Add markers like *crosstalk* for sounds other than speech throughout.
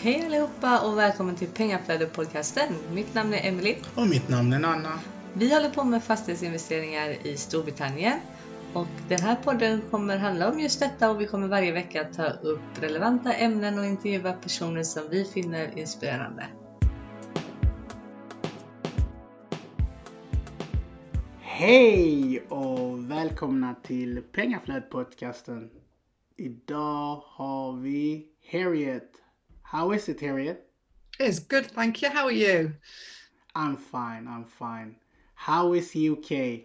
Hej allihopa och välkommen till Pengaflödet-podcasten. Mitt namn är Emily. Och mitt namn är Nanna. Vi håller på med fastighetsinvesteringar i Storbritannien. Och den här podden kommer handla om just detta och vi kommer varje vecka ta upp relevanta ämnen och intervjua personer som vi finner inspirerande. Hej och välkomna till Pengaflödet-podcasten. Idag har vi Harriet. How is it Harriet? It's good, thank you. How are you? I'm fine, I'm fine. How is UK?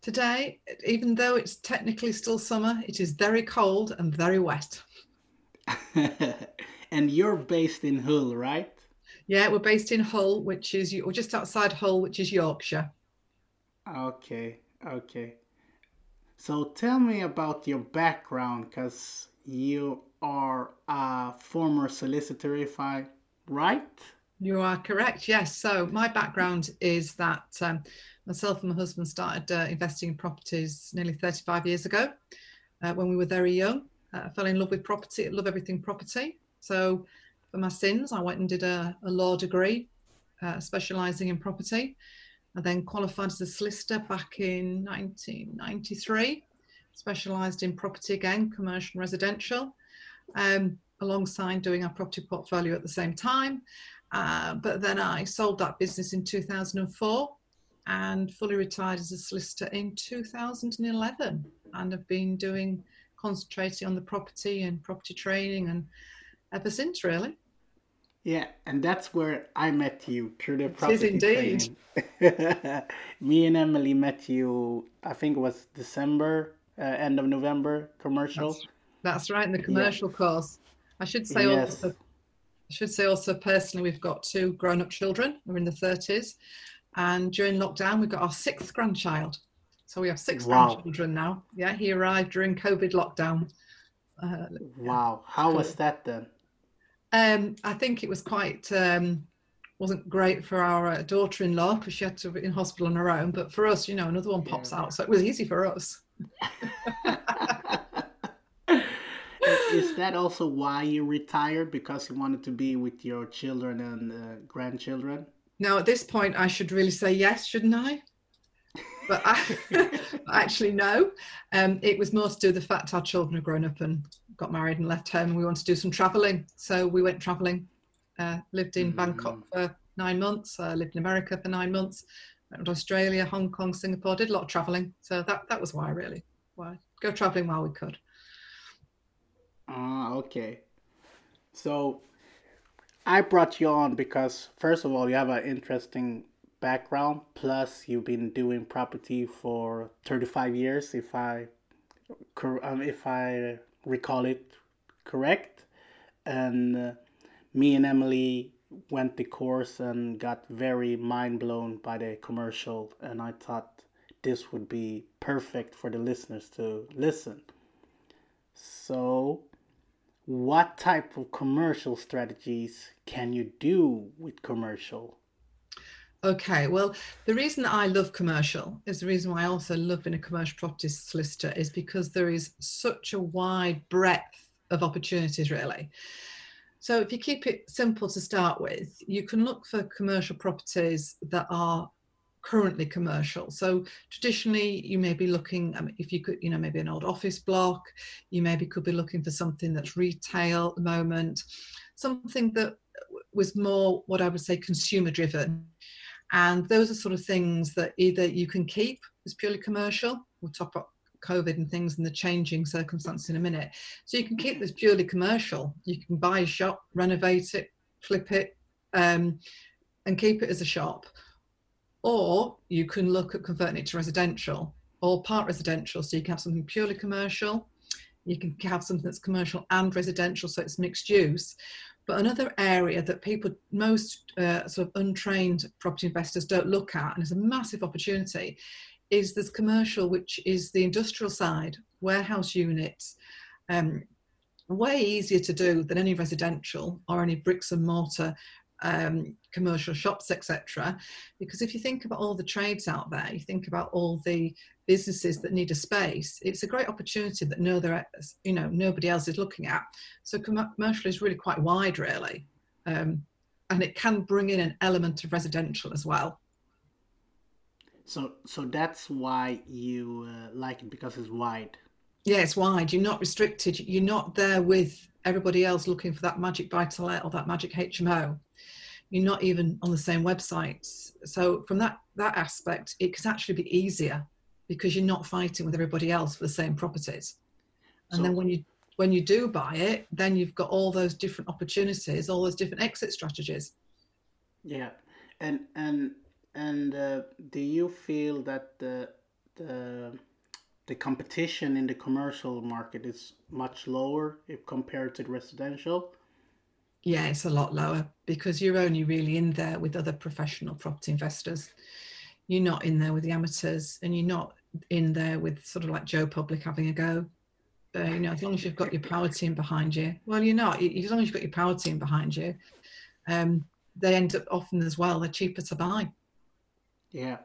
Today, even though it's technically still summer, it is very cold and very wet. *laughs* and you're based in Hull, right? Yeah, we're based in Hull, which is or just outside Hull, which is Yorkshire. Okay, okay. So tell me about your background, because you are a former solicitor, if I right? You are correct. Yes. So my background is that um, myself and my husband started uh, investing in properties nearly 35 years ago uh, when we were very young. Uh, I fell in love with property. Love everything property. So for my sins, I went and did a, a law degree, uh, specialising in property. I then qualified as a solicitor back in 1993, specialised in property again, commercial and residential, um, alongside doing our property portfolio at the same time. Uh, but then I sold that business in 2004 and fully retired as a solicitor in 2011 and have been doing concentrating on the property and property training and ever since really. Yeah, and that's where I met you through the property indeed. training. *laughs* Me and Emily met you. I think it was December, uh, end of November commercial. That's, that's right in the commercial yeah. course. I should say yes. also, I should say also personally, we've got two grown-up children. We're in the thirties, and during lockdown, we've got our sixth grandchild. So we have six Wow. grandchildren now. Yeah, he arrived during COVID lockdown. Uh, Wow, how was that then? Um, I think it was quite um, wasn't great for our uh, daughter-in-law because she had to be in hospital on her own. But for us, you know, another one pops Yeah. out, so it was easy for us. *laughs* Is that also why you retired? Because you wanted to be with your children and uh, grandchildren? Now, at this point, I should really say yes, shouldn't I? But I, *laughs* actually, no. Um, it was more to do with the fact our children had grown up and got married and left home, and we wanted to do some travelling. So we went travelling. Uh, lived in Bangkok for nine months. Uh, lived in America for nine months. Went to Australia, Hong Kong, Singapore. Did a lot of travelling. So that that was why, really. Why go travelling while we could. Ah, okay. So I brought you on because first of all, you have an interesting background. Plus, you've been doing property for thirty-five years, if I, um, if I recall it correct. And uh, me and Emily went the course and got very mind blown by the commercial, and I thought this would be perfect for the listeners to listen. So, what type of commercial strategies can you do with commercial? Okay, well, the reason I love commercial is the reason why I also love being a commercial property solicitor is because there is such a wide breadth of opportunities, really. So, if you keep it simple to start with, you can look for commercial properties that are currently commercial. So, traditionally, you may be looking, mean, if you could, you know, maybe an old office block, you maybe could be looking for something that's retail at the moment, something that was more what I would say consumer driven. And those are sort of things that either you can keep as purely commercial, we'll talk about COVID and things and the changing circumstances in a minute. So you can keep this purely commercial. You can buy a shop, renovate it, flip it, um, and keep it as a shop. Or you can look at converting it to residential or part residential. So you can have something purely commercial. You can have something that's commercial and residential, so it's mixed use. But another area that people, most uh, sort of untrained property investors don't look at, and it's a massive opportunity, is this commercial, which is the industrial side, warehouse units. Um, way easier to do than any residential or any bricks and mortar um, commercial shops, etc. Because if you think about all the trades out there, you think about all the businesses that need a space. It's a great opportunity that no, there, you know, nobody else is looking at. So commercial is really quite wide, really. Um, and it can bring in an element of residential as well. So, so that's why you uh, like it because it's wide. Yeah, it's wide. You're not restricted. You're not there with everybody else looking for that magic buy to let or that magic HMO. You're not even on the same websites. So from that that aspect, it can actually be easier because you're not fighting with everybody else for the same properties. And so, then when you when you do buy it, then you've got all those different opportunities, all those different exit strategies. Yeah, and and and uh, do you feel that the the the competition in the commercial market is much lower if compared to the residential? Yeah, it's a lot lower because you're only really in there with other professional property investors. You're not in there with the amateurs, and you're not in there with sort of like Joe Public having a go. Uh, you know, as long as you've got your power team behind you. Well, you're not. As long as you've got your power team behind you, um, they end up often as well. They're cheaper to buy. Yeah,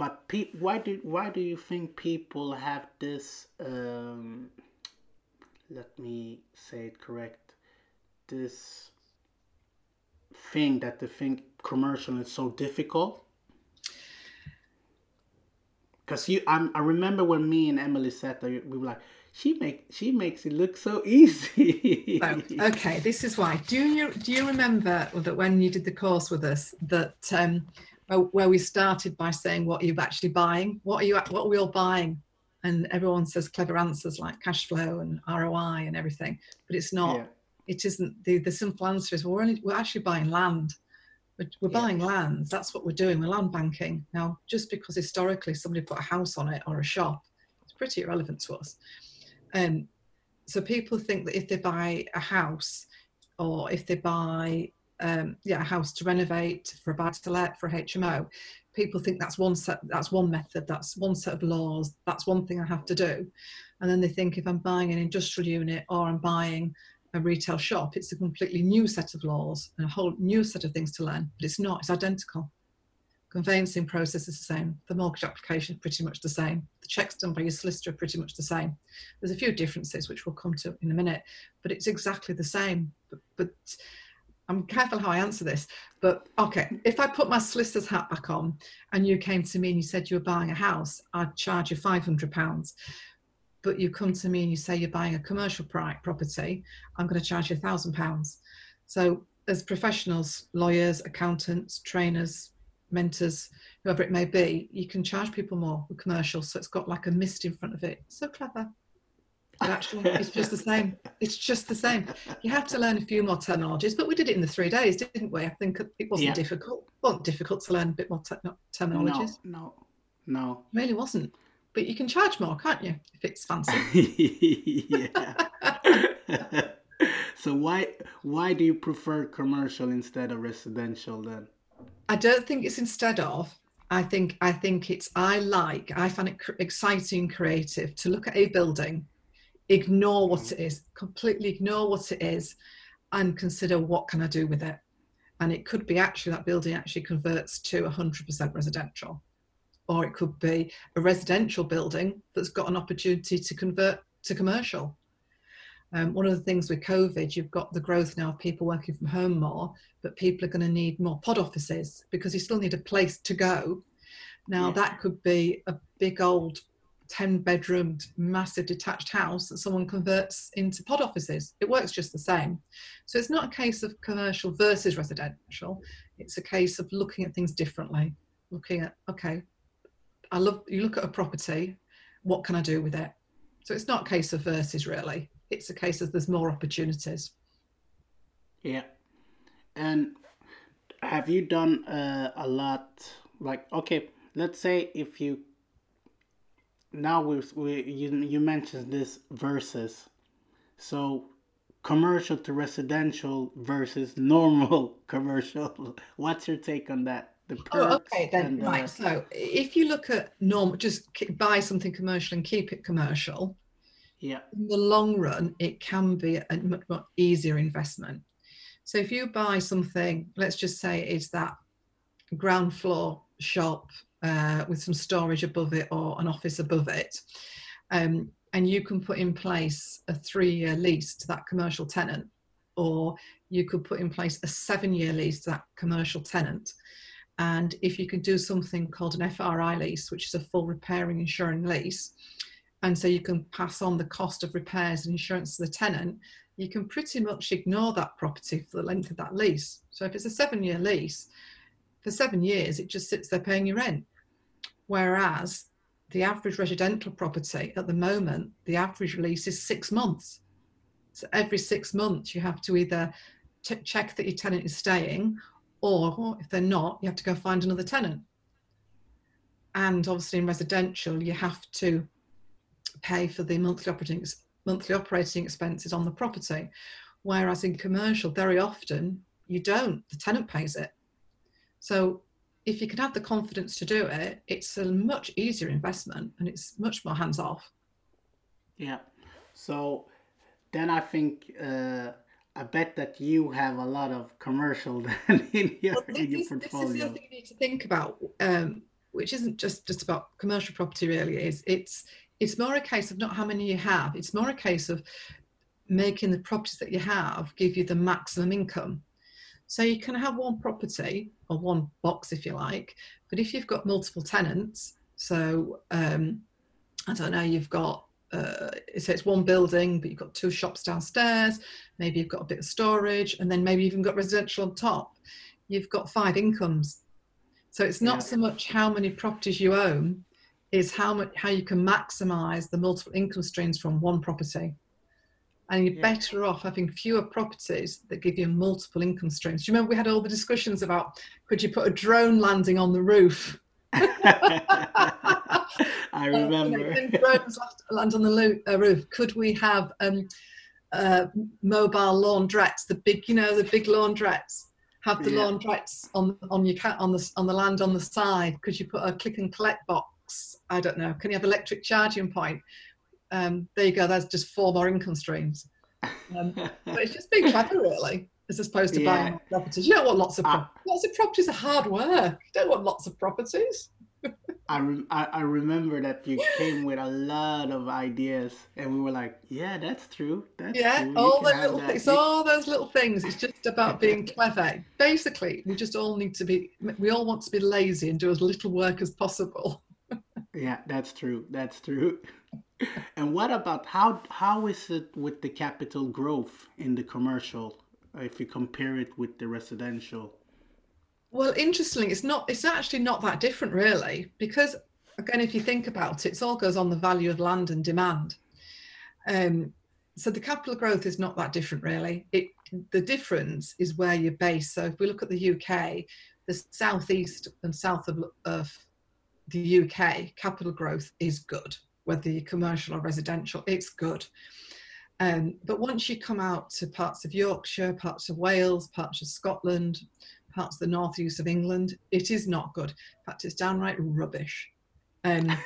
but pe- why do why do you think people have this? Um, let me say it correct. This thing that they think commercial is so difficult. Cause you, I'm, I remember when me and Emily said that we were like, she make she makes it look so easy. oh, okay, this is why. Do you do you remember that when you did the course with us that um, where we started by saying what are you actually buying? What are you what are we all buying? And everyone says clever answers like cash flow and ROI and everything, but it's not. Yeah. It isn't the the simple answer is we're only we're actually buying land. We're, we're yeah. buying lands. That's what we're doing. We're land banking now. Just because historically somebody put a house on it or a shop, it's pretty irrelevant to us. Um, so people think that if they buy a house or if they buy um, yeah, a house to renovate for a buy to let for a HMO, people think that's one set, that's one method, that's one set of laws, that's one thing I have to do. And then they think if I'm buying an industrial unit or I'm buying a retail shop, it's a completely new set of laws and a whole new set of things to learn. But it's not, it's identical. Conveyancing process is the same. The mortgage application is pretty much the same. The checks done by your solicitor are pretty much the same. There's a few differences which we'll come to in a minute, but it's exactly the same. But, but I'm careful how I answer this, but okay, if I put my solicitor's hat back on and you came to me and you said you were buying a house, I'd charge you £500. But you come to me and you say you're buying a commercial property, I'm going to charge you £1,000. So, as professionals, lawyers, accountants, trainers, mentors, whoever it may be, you can charge people more with commercial. So, it's got like a mist in front of it. So clever. Actually, it's just the same. It's just the same. You have to learn a few more terminologies, but we did it in the three days, didn't we? I think it wasn't yeah. difficult. It wasn't difficult to learn a bit more te- terminologies. No, no, no. It really wasn't. But you can charge more, can't you, if it's fancy? *laughs* yeah. *laughs* so why why do you prefer commercial instead of residential then? I don't think it's instead of. I think I think it's I like I find it exciting, creative to look at a building ignore what mm. it is, completely ignore what it is, and consider what can I do with it. And it could be actually that building actually converts to 100% residential, or it could be a residential building that's got an opportunity to convert to commercial. Um, one of the things with COVID, you've got the growth now of people working from home more, but people are going to need more pod offices because you still need a place to go. Now, yeah. that could be a big old 10 bedroomed massive detached house that someone converts into pod offices. It works just the same. So it's not a case of commercial versus residential. It's a case of looking at things differently. Looking at okay i love you look at a property what can i do with it? So it's not a case of versus really. It's a case of there's more opportunities. Yeah. And have you done uh, a lot like okay let's say if you now we we you you mentioned this versus, so commercial to residential versus normal *laughs* commercial. What's your take on that? The oh, okay then. Uh, right. So if you look at normal, just buy something commercial and keep it commercial. Yeah. In the long run, it can be a much more easier investment. So if you buy something, let's just say it's that ground floor shop uh, with some storage above it or an office above it. Um, and you can put in place a three year lease to that commercial tenant, or you could put in place a seven year lease to that commercial tenant. And if you can do something called an FRI lease, which is a full repairing insuring lease, and so you can pass on the cost of repairs and insurance to the tenant, you can pretty much ignore that property for the length of that lease. So if it's a seven year lease, for seven years, it just sits there paying your rent. Whereas the average residential property at the moment, the average lease is six months. So every six months, you have to either t- check that your tenant is staying, or if they're not, you have to go find another tenant. And obviously, in residential, you have to pay for the monthly operating monthly operating expenses on the property. Whereas in commercial, very often you don't. The tenant pays it. So if you can have the confidence to do it, it's a much easier investment and it's much more hands off. Yeah. So then I think uh, I bet that you have a lot of commercial *laughs* in your, well, in your portfolio. This is the other thing you need to think about, um, which isn't just just about commercial property. Really, is it's it's more a case of not how many you have. It's more a case of making the properties that you have give you the maximum income. So you can have one property or one box if you like, but if you've got multiple tenants, so um, I don't know, you've got uh, so it's one building, but you've got two shops downstairs. Maybe you've got a bit of storage, and then maybe you've even got residential on top. You've got five incomes. So it's not yeah. so much how many properties you own, is how much how you can maximize the multiple income streams from one property and you're yeah. better off having fewer properties that give you multiple income streams. Do you remember we had all the discussions about could you put a drone landing on the roof? *laughs* I remember. Uh, know, drones *laughs* land on the lo- uh, roof. Could we have um, uh, mobile laundrettes? The big, you know, the big laundrettes. Have the yeah. laundrettes on on your cat on the on the land on the side. Could you put a click and collect box? I don't know. Can you have electric charging point? Um, there you go. That's just four more income streams. Um, *laughs* but it's just being clever, really, as opposed to yeah. buying properties. You don't want lots of pro- lots of properties are hard work. You don't want lots of properties. *laughs* I, re- I, I remember that you came with a lot of ideas, and we were like, "Yeah, that's true. That's yeah, true. all the little things, all those little things. It's just about being clever. Basically, we just all need to be. We all want to be lazy and do as little work as possible. *laughs* yeah, that's true. That's true and what about how how is it with the capital growth in the commercial if you compare it with the residential? Well, interestingly, it's not. It's actually not that different, really, because again, if you think about it, it all goes on the value of land and demand. Um, so the capital growth is not that different, really. It the difference is where you're based. So if we look at the UK, the southeast and south of, of the UK, capital growth is good whether you're commercial or residential, it's good. Um, but once you come out to parts of Yorkshire, parts of Wales, parts of Scotland, parts of the northeast of England, it is not good. In fact, it's downright rubbish. Um,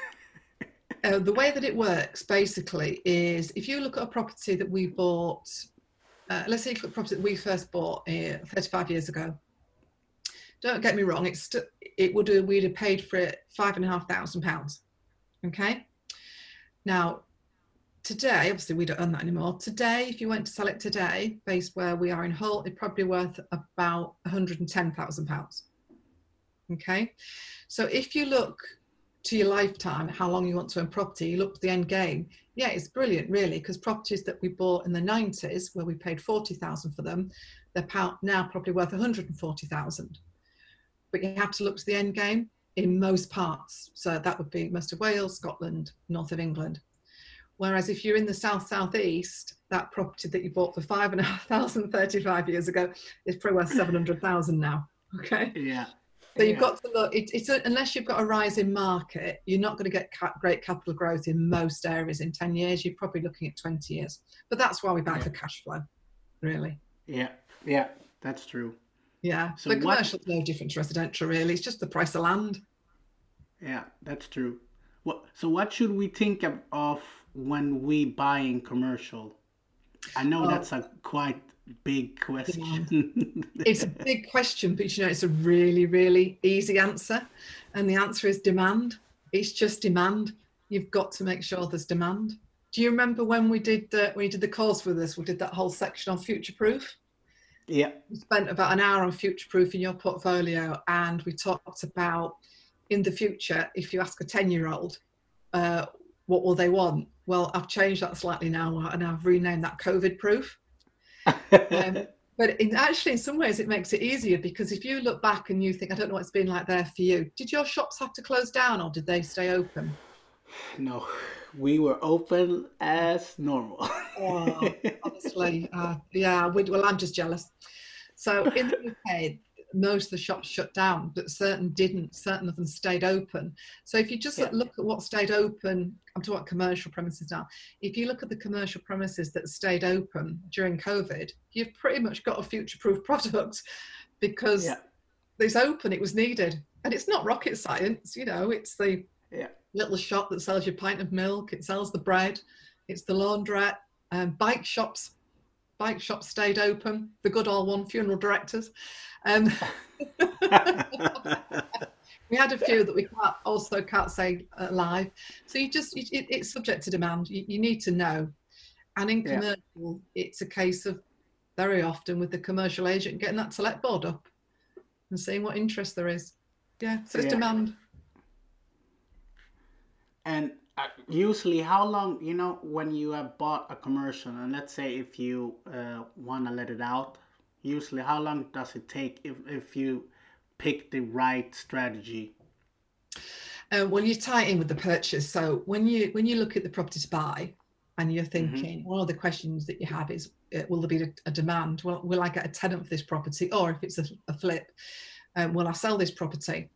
*laughs* uh, the way that it works basically is if you look at a property that we bought, uh, let's say you look at a property that we first bought uh, 35 years ago. Don't get me wrong, it's st- it would have, we'd have paid for it five and a half thousand pounds. Okay. Now, today, obviously we don't own that anymore. Today, if you went to sell it today, based where we are in Hull, it's probably worth about £110,000. Okay, so if you look to your lifetime, how long you want to own property, you look at the end game. Yeah, it's brilliant, really, because properties that we bought in the 90s, where we paid 40,000 for them, they're now probably worth 140,000. But you have to look to the end game in most parts. So that would be most of Wales, Scotland, north of England. Whereas if you're in the south southeast, that property that you bought for five and a half thousand *laughs* 35 years ago is probably worth 700,000 now. *laughs* Okay. Yeah. So you've yeah. got to look. It, it's a, unless you've got a rising market, you're not going to get ca- great capital growth in most areas in 10 years. You're probably looking at 20 years. But that's why we buy yeah. for cash flow, really. Yeah. Yeah. That's true. Yeah, so but commercial's no different to residential, really. It's just the price of land. Yeah, that's true. What? So, what should we think of, of when we buy in commercial? I know that's a quite big question. it's a big question, but you know, it's a really, really easy answer, and the answer is demand. It's just demand. You've got to make sure there's demand. Do you remember when we did the, when you did the course with us? We did that whole section on future proof Yeah. We spent about an hour on future proofing your portfolio, and we talked about in the future, if you ask a 10 year old, uh, what will they want? Well, I've changed that slightly now and I've renamed that COVID proof. um, *laughs* but in, actually, in some ways, it makes it easier because if you look back and you think, I don't know what it's been like there for you, did your shops have to close down or did they stay open? No, we were open as normal. oh, *laughs* honestly, uh, yeah. We, well, I'm just jealous. So in the UK, most of the shops shut down, but certain didn't. Certain of them stayed open. So if you just yeah. look at what stayed open, I'm talking about commercial premises now. If you look at the commercial premises that stayed open during COVID, you've pretty much got a future-proof *laughs* product because yeah. it's open. It was needed, and it's not rocket science. You know, it's the yeah. little shop that sells your pint of milk. It sells the bread. It's the laundrette. Um, bike shops bike shops stayed open, the good old one, funeral directors. Um, *laughs* we had a few that we can't, also can't say uh, live. So you just, it, it's subject to demand. You, you, need to know. And in commercial, yeah. it's a case of very often with the commercial agent getting that select board up and seeing what interest there is. Yeah, so it's yeah. demand. And uh, usually how long you know when you have bought a commercial and let's say if you uh, want to let it out usually how long does it take if, if you pick the right strategy uh, well you tie in with the purchase so when you when you look at the property to buy and you're mm-hmm. thinking mm-hmm. one of the questions that you have is uh, will there be a, a, demand well will i get a tenant for this property or if it's a, a flip um, will i sell this property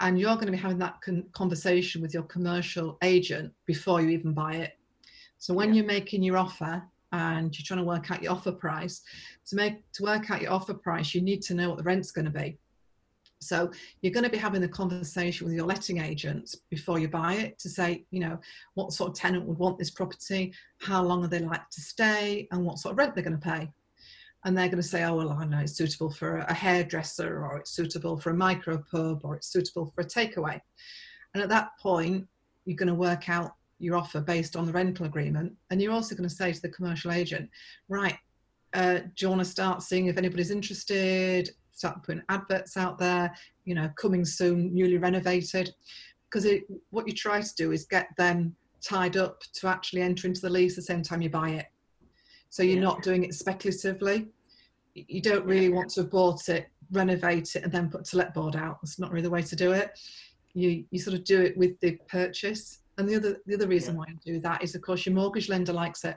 and you're going to be having that con- conversation with your commercial agent before you even buy it. So when yeah. you're making your offer and you're trying to work out your offer price, to make to work out your offer price, you need to know what the rent's going to be. So you're going to be having the conversation with your letting agents before you buy it to say, you know, what sort of tenant would want this property, how long are they like to stay, and what sort of rent they're going to pay and they're going to say, oh, well, I know it's suitable for a hairdresser or it's suitable for a micro pub or it's suitable for a takeaway. And at that point, you're going to work out your offer based on the rental agreement. And you're also going to say to the commercial agent, right, uh, do you want to start seeing if anybody's interested? Start putting adverts out there, you know, coming soon, newly renovated. Because what you try to do is get them tied up to actually enter into the lease the same time you buy it. So you're yeah. not doing it speculatively. You don't really want to have bought it, renovate it, and then put a let board out. it's not really the way to do it. You you sort of do it with the purchase. And the other the other reason yeah. why you do that is of course your mortgage lender likes it.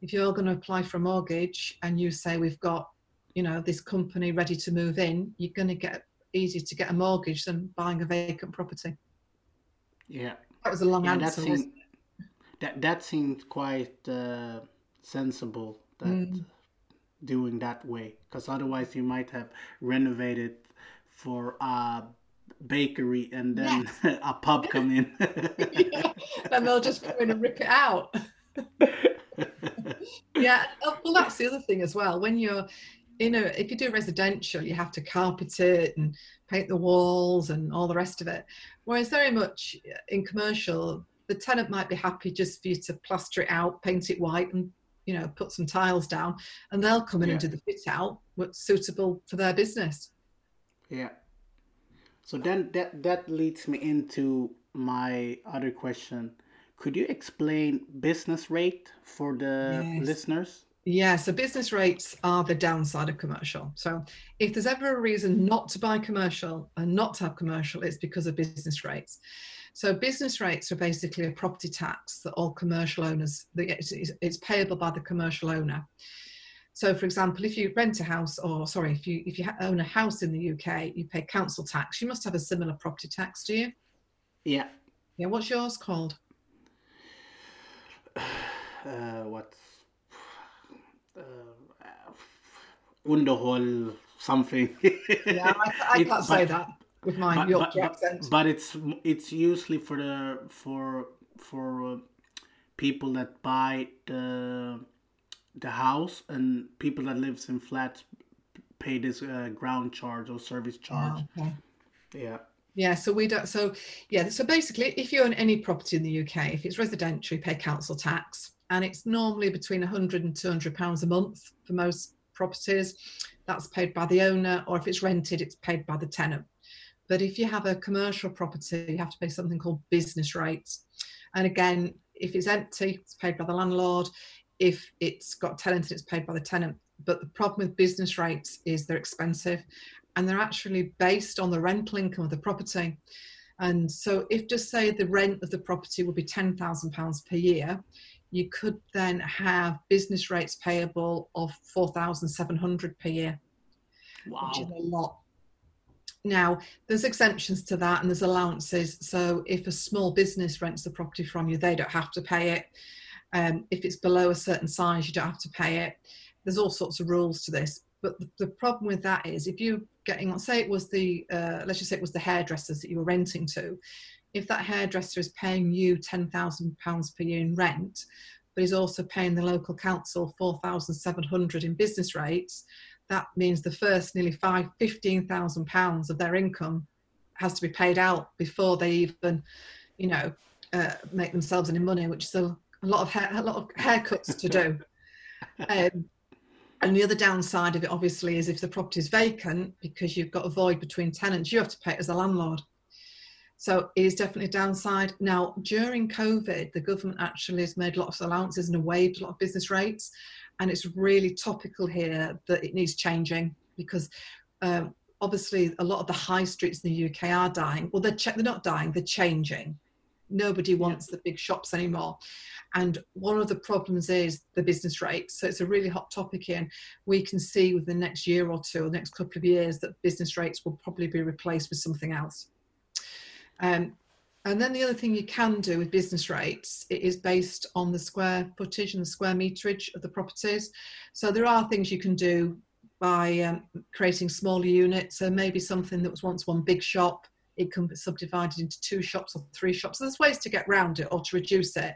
If you're going to apply for a mortgage and you say we've got, you know, this company ready to move in, you're going to get easier to get a mortgage than buying a vacant property. Yeah. That was a long yeah, answer. That seemed, that, that seemed quite uh, sensible that mm. doing that way because otherwise you might have renovated for a bakery and then yes. *laughs* a pub *laughs* come in yeah. and they'll just go in and rip it out *laughs* yeah oh, well that's the other thing as well when you're you know if you do residential you have to carpet it and paint the walls and all the rest of it whereas very much in commercial the tenant might be happy just for you to plaster it out paint it white and you know put some tiles down and they'll come in yeah. and do the fit out what's suitable for their business yeah so then that that leads me into my other question could you explain business rate for the yes. listeners yeah, so business rates are the downside of commercial. So if there's ever a reason not to buy commercial and not to have commercial, it's because of business rates. So business rates are basically a property tax that all commercial owners, it's payable by the commercial owner. So, for example, if you rent a house, or sorry, if you if you own a house in the UK, you pay council tax. You must have a similar property tax, do you? Yeah. Yeah. What's yours called? *sighs* Uh, what's uh, underhåll something? *laughs* yeah, I, I can't say that with my but, Yorkshire but, accent. But it's it's usually for the for for uh, people that buy the the house and people that lives in flats pay this uh, ground charge or service charge. Oh, okay. Yeah. Yeah, so we don't. So yeah, so basically, if you own any property in the UK, if it's residential, you pay council tax, and it's normally between 100 and 200 pounds a month for most properties, that's paid by the owner, or if it's rented, it's paid by the tenant. But if you have a commercial property, you have to pay something called business rates. And again, if it's empty, it's paid by the landlord. If it's got tenants, it's paid by the tenant. But the problem with business rates is they're expensive and they're actually based on the rental income of the property. And so, if just say the rent of the property would be £10,000 per year, you could then have business rates payable of 4,700 per year, Wow. which is a lot. Now, there's exemptions to that and there's allowances. So, if a small business rents the property from you, they don't have to pay it. Um, if it's below a certain size, you don't have to pay it. There's all sorts of rules to this. But the, the problem with that is if you're getting, say it was the, uh, let's just say it was the hairdressers that you were renting to, if that hairdresser is paying you £10,000 per year in rent, but he's also paying the local council 4,700 in business rates, that means the first nearly five, 15,000 pounds of their income has to be paid out before they even, you know, uh, make themselves any money, which is a, a lot of hair, a lot of haircuts to do. *laughs* Um, and the other downside of it, obviously, is if the property is vacant because you've got a void between tenants, you have to pay it as a landlord. So it is definitely a downside. Now, during COVID, the government actually has made lots of allowances and waived a lot of business rates. And it's really topical here that it needs changing because um, obviously a lot of the high streets in the UK are dying. Well, they're, ch- they're not dying, they're changing. Nobody wants the big shops anymore. And one of the problems is the business rates. So it's a really hot topic here. And we can see within the next year or two, or the next couple of years, that business rates will probably be replaced with something else. Um, and then the other thing you can do with business rates, it is based on the square footage and the square meterage of the properties. So there are things you can do by um, creating smaller units. So maybe something that was once one big shop, it can be subdivided into two shops or three shops. So there's ways to get around it or to reduce it.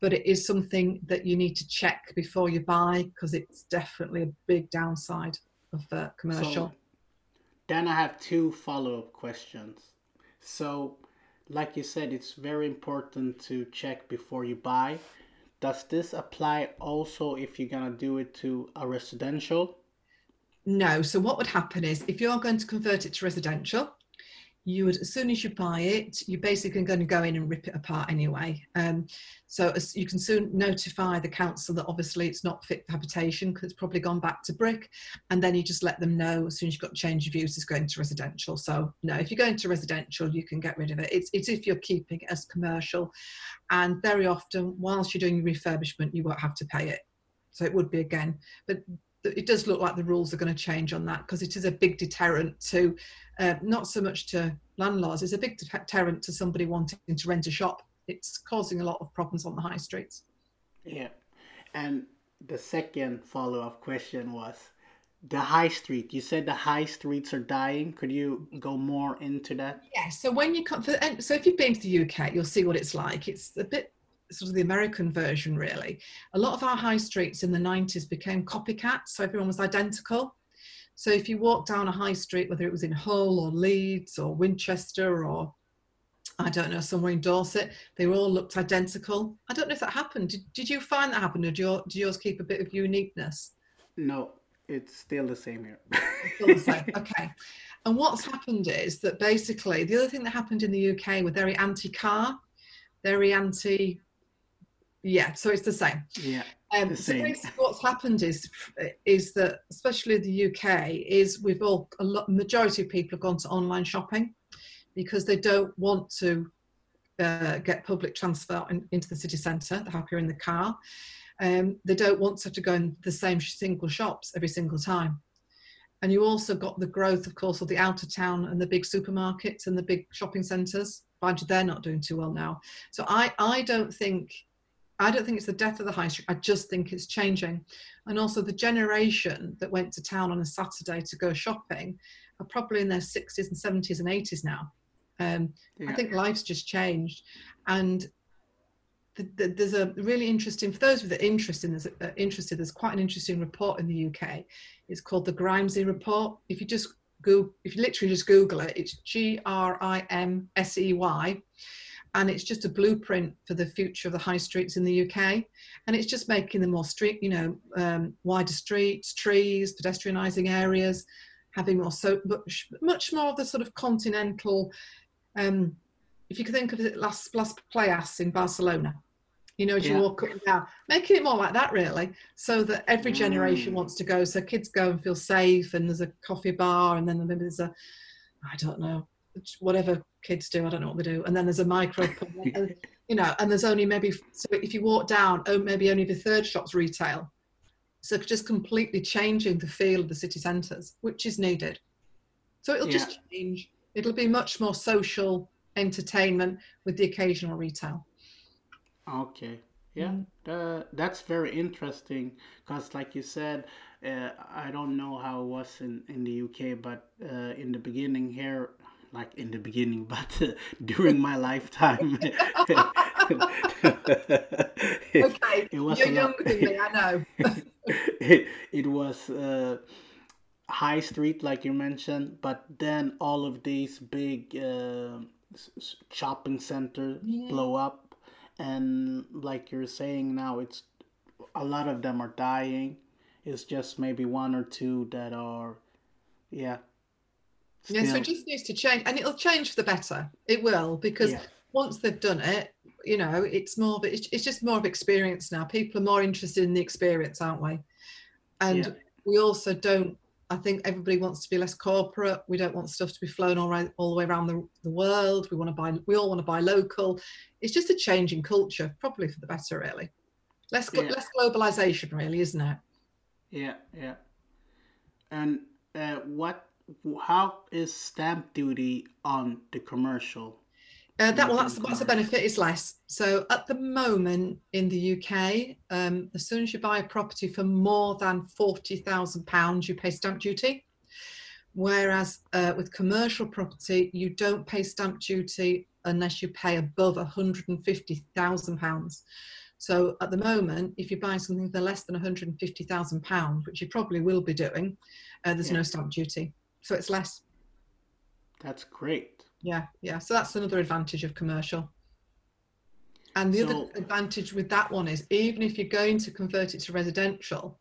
But it is something that you need to check before you buy because it's definitely a big downside of uh, commercial. So, then I have two follow up questions. So, like you said, it's very important to check before you buy. Does this apply also if you're gonna do it to a residential? No. So what would happen is if you're going to convert it to residential, you would as soon as you buy it, you're basically going to go in and rip it apart anyway. Um, so as you can soon notify the council that obviously it's not fit for habitation because it's probably gone back to brick, and then you just let them know as soon as you've got change of use it's going to residential. So no, if you're going to residential, you can get rid of it. It's, it's if you're keeping it as commercial, and very often whilst you're doing refurbishment, you won't have to pay it. So it would be again, but it does look like the rules are going to change on that because it is a big deterrent to uh, not so much to landlords it's a big deterrent to somebody wanting to rent a shop it's causing a lot of problems on the high streets Yeah. And the second follow up question was the high street. You said the high streets are dying. Could you go more into that? yeah so when you come for and so if you've been to the uk you'll see what it's like it's a bit sort of the american version really a lot of our high streets in the 90s became copycats so everyone was identical so if you walk down a high street whether it was in hull or leeds or winchester or I don't know, somewhere in Dorset, they all looked identical. I don't know if that happened. Did, did you find that happened, or did, your, did yours keep a bit of uniqueness? No, it's still the same here. Still the same. *laughs* okay. And what's happened is that basically the other thing that happened in the UK were very anti-car, very anti. Yeah, so it's the same. yeah. Um, The so basically what's happened is is that especially the UK is we've all a lot majority of people have gone to online shopping because they don't want to uh, get public transfer in, into the city centre. They're happier in the car. Um, they don't want to have to go in the same single shops every single time. And you also got the growth, of course, of the outer town and the big supermarkets and the big shopping centres. Mind you, they're not doing too well now. So I, I don't think I don't think it's the death of the high street. I just think it's changing. And also the generation that went to town on a Saturday to go shopping are probably in their 60s and 70s and 80s now. Um, I think life's just changed. And th- th- there's a really interesting, for those that are interested, there's, uh, interested, there's quite an interesting report in the UK. It's called the Grimsey Report. If you just go, if you literally just Google it, it's G R I M S E Y and it's just a blueprint for the future of the high streets in the UK. And it's just making them more street, you know, um, wider streets, trees, pedestrianising areas, having more so much, much more of the sort of continental. Um, if you could think of it, Las Las Playas in Barcelona, you know, as you walk up and down, making it more like that really, so that every generation Mm. wants to go. So kids go and feel safe, and there's a coffee bar, and then maybe there's a, I don't know, whatever kids do, I don't know what they do, and then there's a micro, *laughs* and, you know, and there's only maybe so if you walk down, oh, maybe only the third shop's retail. So just completely changing the feel of the city centres, which is needed. So it'll just change. It'll be much more social entertainment with the occasional retail. Okay. Yeah, the, that's very interesting because, like you said, uh, I don't know how it was in, in the UK, but uh, in the beginning here, like in the beginning, *laughs* but uh, during my lifetime, *laughs* Okay, it was you're younger than me, I know. it, *laughs* it was uh, high street like you mentioned but then all of these big uh, shopping centers Yeah. blow up and like you're saying now it's a lot of them are dying it's just maybe one or two that are yeah Yeah, so it just needs to change, and it'll change for the better. It will because Yeah. once they've done it, you know, it's more of it's, it's just more of experience now. People are more interested in the experience, aren't we? And Yeah. we also don't. I think everybody wants to be less corporate. We don't want stuff to be flown all right all the way around the, the world. We want to buy. We all want to buy local. It's just a change in culture, probably for the better, really. Less Yeah. less globalization, really, isn't it? Yeah, yeah. And uh, what? How is stamp duty on the commercial? Uh, that well, that's that's the benefit is less. So at the moment in the UK, um, as soon as you buy a property for more than forty thousand pounds, you pay stamp duty. Whereas uh, with commercial property, you don't pay stamp duty unless you pay above one hundred and fifty thousand pounds. So at the moment, if you're buying something for less than one hundred and fifty thousand pounds, which you probably will be doing, uh, there's Yeah. no stamp duty. So it's less. That's great. Yeah, yeah. So that's another advantage of commercial. And the So- other advantage with that one is even if you're going to convert it to residential,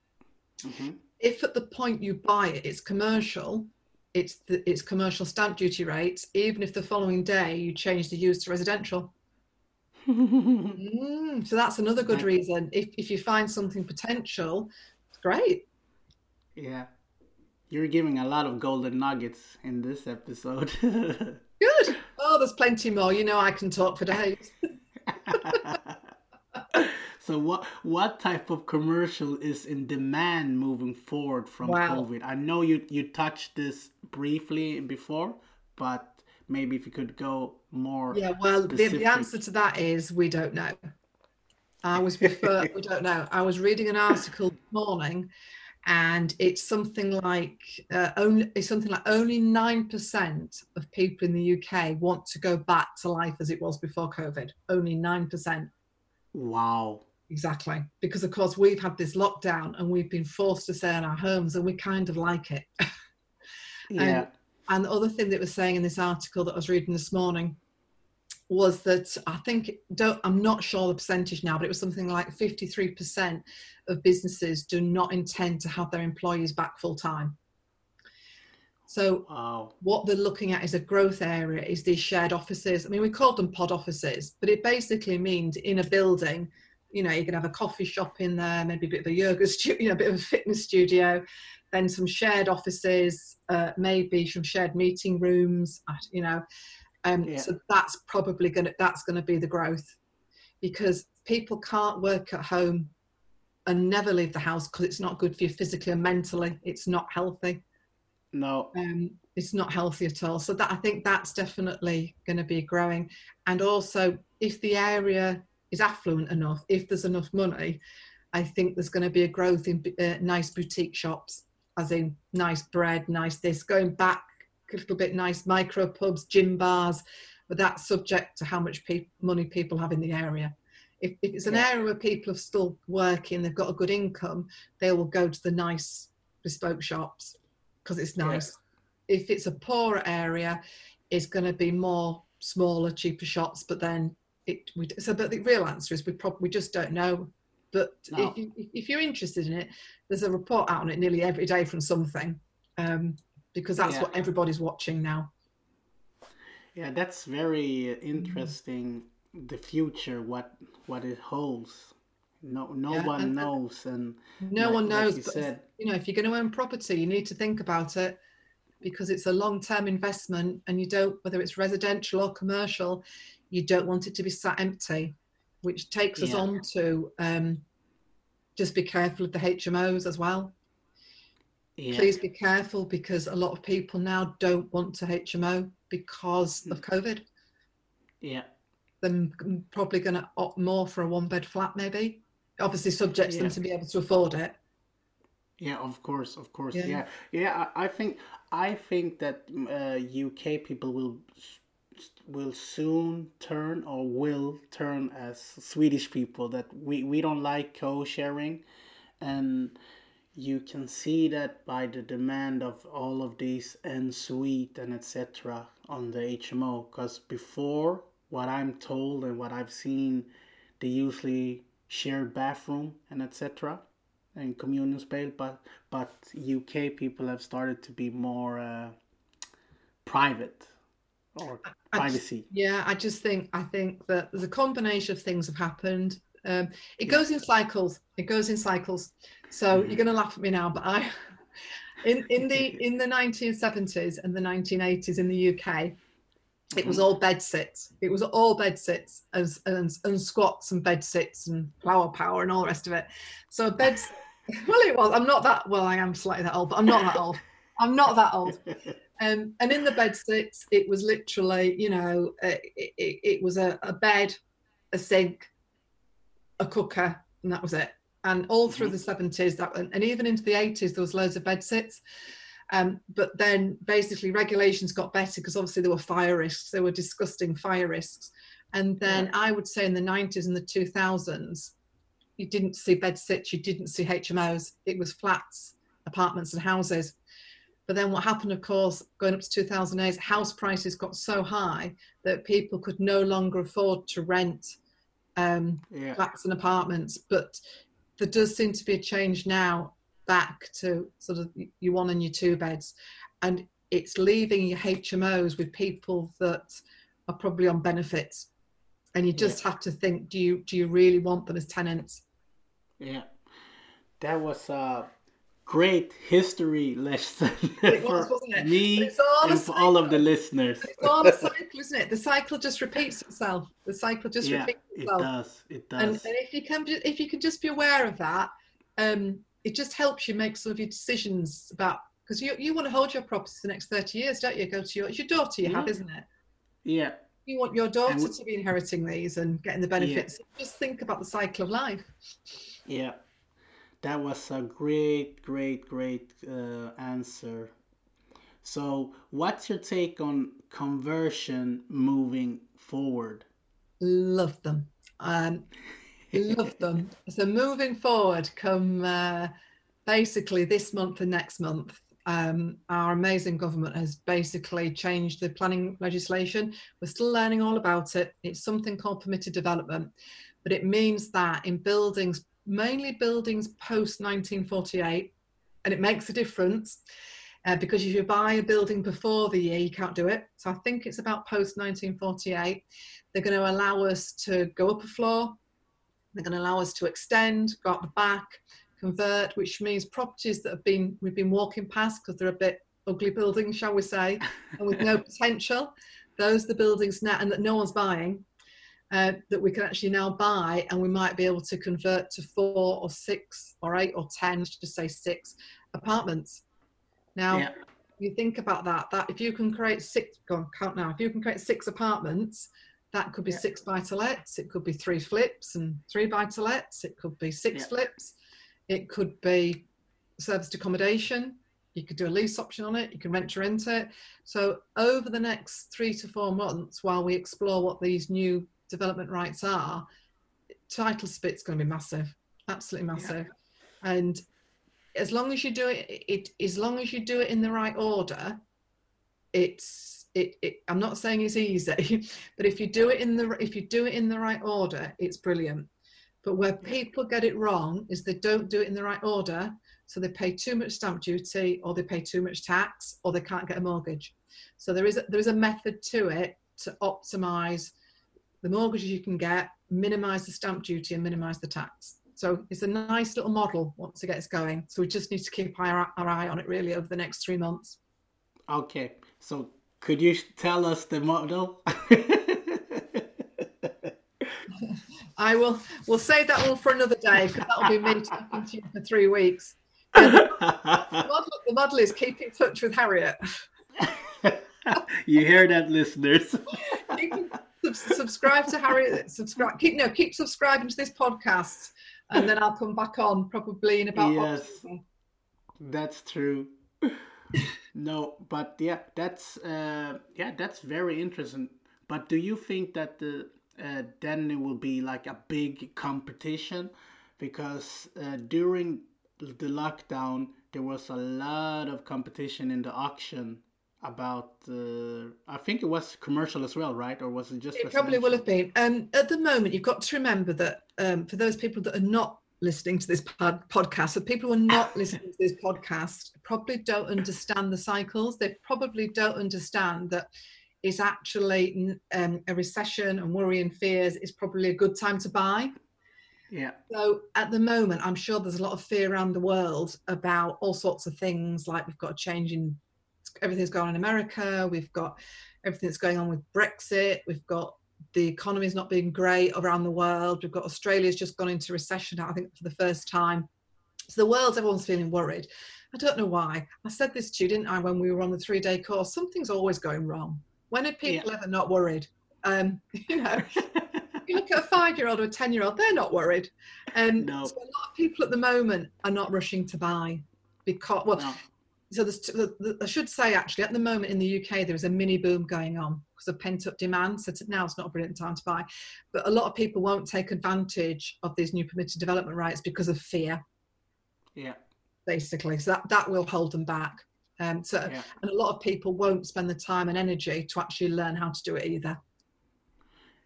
hmm if at the point you buy it it's commercial, it's the, it's commercial stamp duty rates. Even if the following day you change the use to residential, *laughs* mm, so that's another good reason. If if you find something potential, it's great. Yeah. You're giving a lot of golden nuggets in this episode. *laughs* Good. Oh, there's plenty more. You know, I can talk for days. *laughs* so what what type of commercial is in demand moving forward from Wow. COVID? I know you you touched this briefly before, but maybe if you could go more Yeah, well, the, the answer to that is we don't know. I was *laughs* refer, we don't know. I was reading an article this morning, and it's something like uh, only it's something like only nine percent of people in the UK want to go back to life as it was before COVID. Only nine percent, Wow. exactly, because of course we've had this lockdown and we've been forced to stay in our homes, and we kind of like it. *laughs* Yeah. And the other thing that was saying in this article that I was reading this morning was that I think don't I'm not sure the percentage now, but it was something like 53% of businesses do not intend to have their employees back full time. So wow. what they're looking at is a growth area is these shared offices. I mean, we called them pod offices, but it basically means in a building, you know, you can have a coffee shop in there, maybe a bit of a yoga *laughs* studio, you know, a bit of a fitness studio, then some shared offices, uh, maybe some shared meeting rooms, you know. Um, Yeah. So that's probably going to that's going to be the growth, because people can't work at home and never leave the house because it's not good for you physically and mentally. It's not healthy No. um, it's not healthy at all. So that I think that's definitely going to be growing. And also, if the area is affluent enough, if there's enough money, I think there's going to be a growth in uh, nice boutique shops, as in nice bread, nice this, going back little bit nice micro pubs, gym bars, but that's subject to how much pe- money people have in the area. If, if it's an Yeah. area where people are still working, they've got a good income, they will go to the nice bespoke shops because it's Yeah. nice. If it's a poorer area, it's going to be more smaller, cheaper shops, but then it. We, so, but the real answer is we probably we just don't know. But No. if you if you're interested in it, there's a report out on it nearly every day from something, um, because that's Yeah. what everybody's watching now. Yeah, that's very interesting. The future, what what it holds. No, no Yeah, one and- knows, and No like- one like knows. you but said, you know, if you're going to own property, you need to think about it because it's a long-term investment, and you don't, whether it's residential or commercial, you don't want it to be sat empty, which takes us on to um, just be careful of the HMOs as well. Yeah, Please be careful because a lot of people now don't want to HMO because of COVID. yeah, They're probably going to opt more for a one-bed flat, maybe. Obviously, subject to Yeah. them to be able to afford it. yeah. Of course, of course. Yeah. Yeah, yeah. I, I think I think that uh, UK people will will soon turn or will turn as Swedish people. That we we don't like co-sharing, and you can see that by the demand of all of these en suite and etc on the HMO because before what I'm told and what I've seen they usually share bathroom and etc and communion space but but UK people have started to be more uh, private or I privacy Yeah, I just think I think that there's a combination of things have happened. Um, it goes in cycles. It goes in cycles. So you're going to laugh at me now, but I, *laughs* in in the *laughs* in the 1970s and the 1980s in the UK, it was Mhm. all bed sits. It was all bed sits and, and, and squats and bed sits and flower power and all the rest of it. So beds. *laughs* well, it was. I'm not that. Well, I am slightly that old, but I'm not that old. I'm not that old. Um, and in the bed sits, it was literally, you know, uh, it, it, it was a, a bed, a sink, a cooker, and that was it. And all through the 70s, that and and even into the 80s, there was loads of bed sits. Um, but then basically regulations got better because obviously there were fire risks. There were disgusting fire risks. And then I would say in the 90s and the 2000s, you didn't see bed sits, you didn't see HMOs. It was flats, apartments, and houses. But then what happened, of course, going up to 2008, house prices got so high that people could no longer afford to rent um, yeah flats and apartments. But there does seem to be a change now back to sort of your one and your two beds. And it's leaving your HMOs with people that are probably on benefits. And you just have to think, do you do you really want them as tenants? Yeah, that was a great history lesson *laughs* for was, wasn't it? me But it's all and for all of the listeners. It's all a *laughs* cycle, isn't it? The cycle just repeats itself. The cycle just yeah, repeats itself. it does. It And, does. and if you can, if you can just be aware of that, um, it just helps you make some of your decisions about because you you want to hold your property for the next thirty years, don't you? Go to your it's your daughter you have, isn't it? yeah, You want your daughter w- to be inheriting these and getting the benefits. Just think about the cycle of life. yeah. That was a great, great, great uh, answer. So, what's your take on conversion moving forward? Love them. Um, love *laughs* them. So moving forward, come uh, basically this month and next month, um, our amazing government has basically changed the planning legislation. We're still learning all about it. It's something called permitted development, but it means that in buildings, mainly buildings post 1948, and it makes a difference. Uh, because if you buy a building before the year, you can't do it. So I think it's about post 1948. They're going to allow us to go up a floor. They're going to allow us to extend, go out the back, convert, which means properties that have been we've been walking past because they're a bit ugly buildings, shall we say, and with no *laughs* potential. Those are the buildings now, and that no one's buying. Uh, that we can actually now buy, and we might be able to convert to four or six or eight or ten, let's just say six apartments. Now, Yeah, you think about that that if you can create six go on count now if you can create six apartments that could be Yeah. six buy to lets it could be three flips and three buy to lets it could be six Yeah. flips it could be serviced accommodation you could do a lease option on it you can rent to rent it so over the next three to four months while we explore what these new development rights are title split's going to be massive absolutely massive. And as long as you do it, it as long as you do it in the right order it's it, it i'm not saying it's easy *laughs* but if you do it in the if you do it in the right order it's brilliant. But where people get it wrong is they don't do it in the right order so they pay too much stamp duty or they pay too much tax or they can't get a mortgage. So there is a, there is a method to it to optimize the mortgages you can get minimize the stamp duty and minimize the tax so it's a nice little model once it gets going so we just need to keep our, our eye on it really over the next three months Okay, so could you tell us the model? *laughs* I will. We'll save that one for another day because that'll be me talking to you for three weeks. The, model, the model is keep in touch with Harriet. *laughs* you hear that, listeners? *laughs* keep, sub, subscribe to Harry. Subscribe. Keep no. Keep subscribing to this podcast, and then I'll come back on probably in about. Yes, that's true. no, but yeah, that's uh, yeah, that's very interesting. But do you think that the uh, then it will be like a big competition? Because uh, during the lockdown, there was a lot of competition in the auction about uh, I think it was commercial as well, right? Or was it just? It probably will have been. Um, at the moment, you've got to remember that um, for those people that are not listening to this pod- podcast, so people who are not *laughs* listening to this podcast probably don't understand the cycles. They probably don't understand that it's actually um, a recession and worry and fears is probably a good time to buy. Yeah. So at the moment, I'm sure there's a lot of fear around the world about all sorts of things. Like we've got a change in everything's going on in America. We've got everything that's going on with Brexit. We've got the economy's not being great around the world. We've got Australia's just gone into recession, I think, for the first time. So the world's everyone's feeling worried. I don't know why. I said this to you, didn't I, when we were on the three day course? Something's always going wrong. When are people yeah. ever not worried? Um, *laughs* you know, you look at a five year old or a 10 year old, they're not worried. And no. so a lot of people at the moment are not rushing to buy because, well, no. So there's, I should say actually, at the moment in the UK, there is a mini boom going on because of pent up demand. So now it's not a brilliant time to buy. But a lot of people won't take advantage of these new permitted development rights because of fear. Yeah. Basically. So that, that will hold them back. Um, so, yeah. and a lot of people won't spend the time and energy to actually learn how to do it either.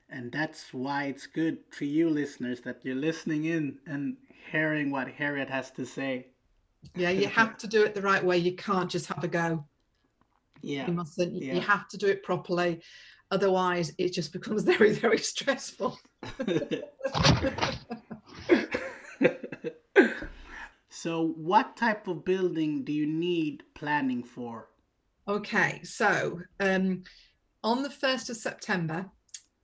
And that's why it's good for you listeners that you're listening in and hearing what Harriet has to say. Yeah, you have to do it the right way. You can't just have a go. Yeah. You mustn't. Yeah. You have to do it properly. Otherwise, it just becomes *laughs* very, very stressful. *laughs* so, what type of building do you need planning for? Okay, so um, on the 1st of September,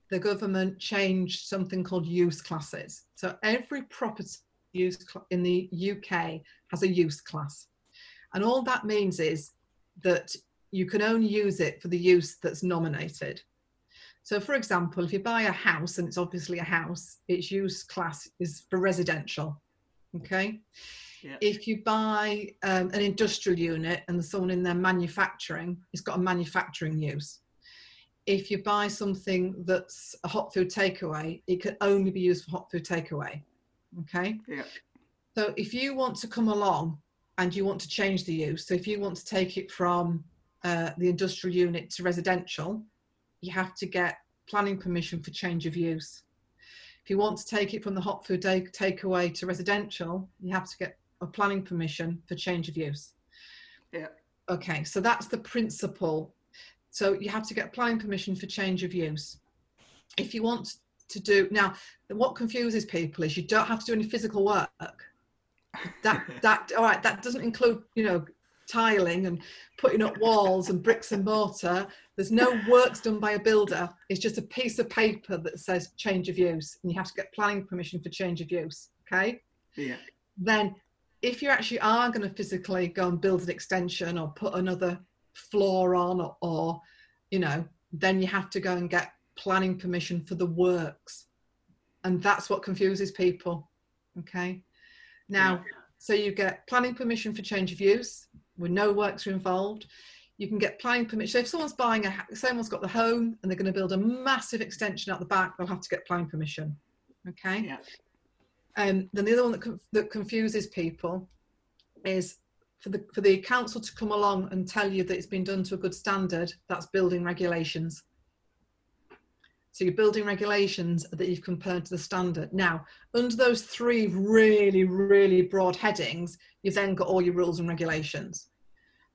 the government changed something called use classes. So, every property use in the UK has a use class. And all that means is that you can only use it for the use that's nominated. So, for example, if you buy a house and it's obviously a house, its use class is for residential. Okay. Yeah. If you buy um, an industrial unit and there's someone in there manufacturing, it's got a manufacturing use. If you buy something that's a hot food takeaway, it can only be used for hot food takeaway. Okay. Yeah. So if you want to come along and you want to change the use, so if you want to take it from uh, the industrial unit to residential, you have to get planning permission for change of use. If you want to take it from the hot food take takeaway to residential, you have to get a planning permission for change of use. Yeah. Okay, so that's the principle. So you have to get planning permission for change of use. If you want to do now, what confuses people is you don't have to do any physical work. That *laughs* that all right. That doesn't include you know tiling and putting up walls and bricks and mortar. There's no works done by a builder. It's just a piece of paper that says change of use, and you have to get planning permission for change of use. Okay. Yeah. Then, if you actually are going to physically go and build an extension or put another floor on, or, or you know, then you have to go and get planning permission for the works, and that's what confuses people. Okay. Now, so you get planning permission for change of use with no works are involved. You can get planning permission. So if someone's buying a, someone's got the home and they're going to build a massive extension out the back, they'll have to get planning permission. Okay. Yeah. Um, then the other one that, that confuses people is for the for the council to come along and tell you that it's been done to a good standard, that's building regulations. So your building regulations that you've compared to the standard. Now, under those three really, really broad headings, you've then got all your rules and regulations.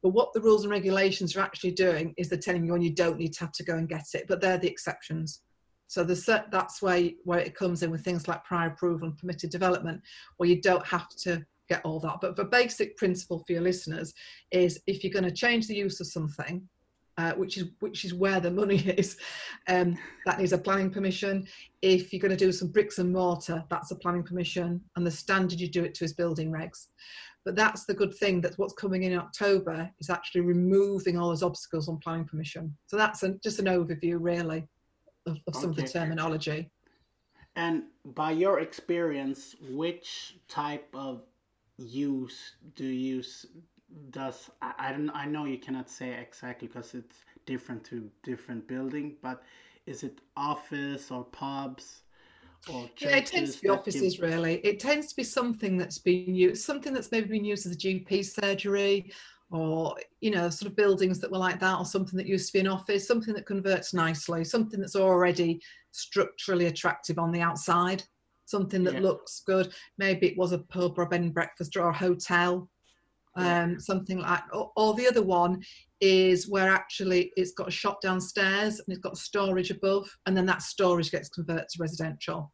But what the rules and regulations are actually doing is they're telling you when you don't need to have to go and get it, but they're the exceptions. So the, that's where, where it comes in with things like prior approval and permitted development, where you don't have to get all that. But the basic principle for your listeners is if you're going to change the use of something, uh, which is which is where the money *laughs* is. Um, that needs a planning permission. If you're going to do some bricks and mortar, that's a planning permission, and the standard you do it to is building regs. But that's the good thing that what's coming in October is actually removing all those obstacles on planning permission. So that's a, just an overview, really, of, of some okay. of the terminology. And by your experience, which type of use do you use does I, I don't I know you cannot say exactly because it's different to different building, but is it office or pubs or yeah, it tends to be offices give... really. It tends to be something that's been used, something that's maybe been used as a GP surgery, or you know, sort of buildings that were like that, or something that used to be an office, something that converts nicely, something that's already structurally attractive on the outside, something that yeah. looks good. Maybe it was a pub or a bed and breakfast or a hotel um, something like or, or, the other one is where actually it's got a shop downstairs and it's got storage above and then that storage gets converted to residential.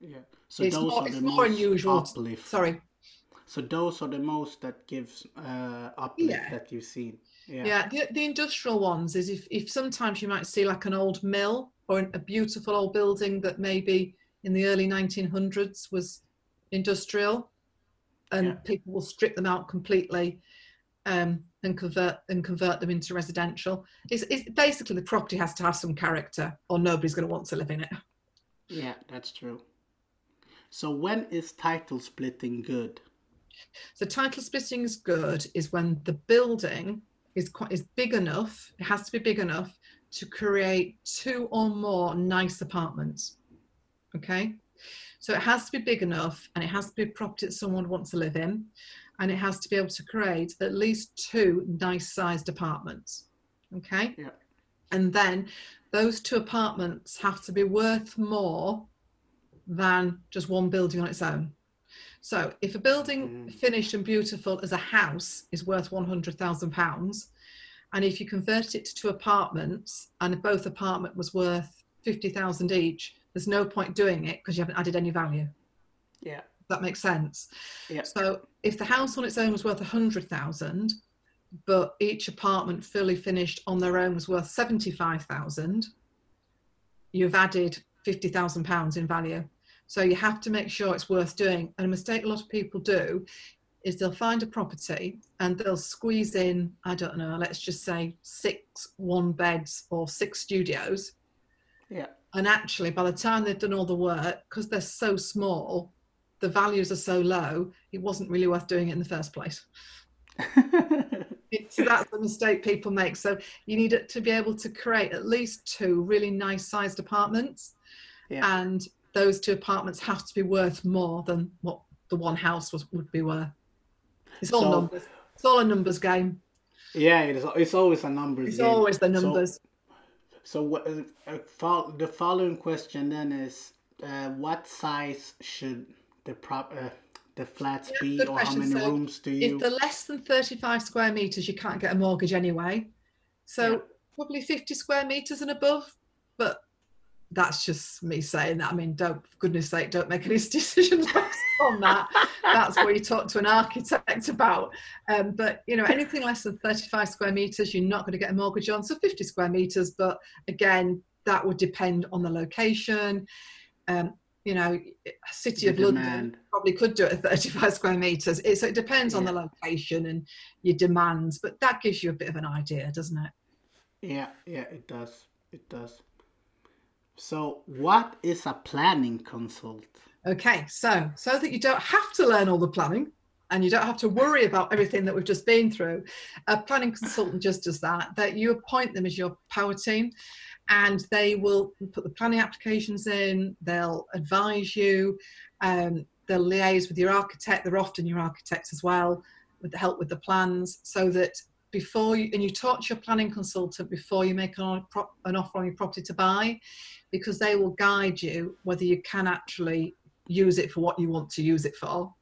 Yeah. So it's those more, are the more most unusual. uplift. sorry. So those are the most that gives uh uplift yeah. that you've seen. Yeah, yeah the, the industrial ones is if, if sometimes you might see like an old mill or a beautiful old building that maybe in the early 1900s was industrial and yeah. people will strip them out completely um, and convert and convert them into residential. It's, it's basically the property has to have some character, or nobody's going to want to live in it. Yeah, that's true. So when is title splitting good? So title splitting is good is when the building is quite is big enough. It has to be big enough to create two or more nice apartments. Okay. So it has to be big enough and it has to be a property that someone wants to live in. And it has to be able to create at least two nice sized apartments. Okay. Yeah. And then those two apartments have to be worth more than just one building on its own. So if a building mm. finished and beautiful as a house is worth £100,000, and if you convert it to two apartments and both apartment was worth 50,000 each, there's no point doing it because you haven't added any value. Yeah. That makes sense. Yeah. So if the house on its own was worth a hundred thousand, but each apartment fully finished on their own was worth seventy-five thousand, you've added fifty thousand pounds in value. So you have to make sure it's worth doing. And a mistake a lot of people do is they'll find a property and they'll squeeze in, I don't know, let's just say six one beds or six studios. Yeah. And actually, by the time they've done all the work, because they're so small, the values are so low, it wasn't really worth doing it in the first place. *laughs* so that's the mistake people make. So you need it to be able to create at least two really nice sized apartments. Yeah. And those two apartments have to be worth more than what the one house was would be worth. It's all so, numbers. It's all a numbers game. Yeah, it is. It's always a numbers. It's game. always the numbers. So, so what, uh, the following question then is, uh, what size should the prop uh, the flats yeah, be, or question. how many so rooms do you? If they're less than thirty-five square meters, you can't get a mortgage anyway. So yeah. probably fifty square meters and above. That's just me saying that. I mean, don't for goodness sake, don't make any *laughs* decisions based on that. That's what you talk to an architect about. Um, but you know, anything less than 35 square meters, you're not going to get a mortgage on. So 50 square meters, but again, that would depend on the location. Um, you know, City the of demand. London probably could do it at 35 square meters. It, so it depends yeah. on the location and your demands, but that gives you a bit of an idea, doesn't it? Yeah, yeah, it does. It does. So, what is a planning consult? Okay, so so that you don't have to learn all the planning and you don't have to worry about everything that we've just been through, a planning consultant just does that. That you appoint them as your power team, and they will put the planning applications in. They'll advise you. Um, they'll liaise with your architect. They're often your architects as well. with the help with the plans, so that before you and you talk to your planning consultant before you make an, an offer on your property to buy, because they will guide you whether you can actually use it for what you want to use it for.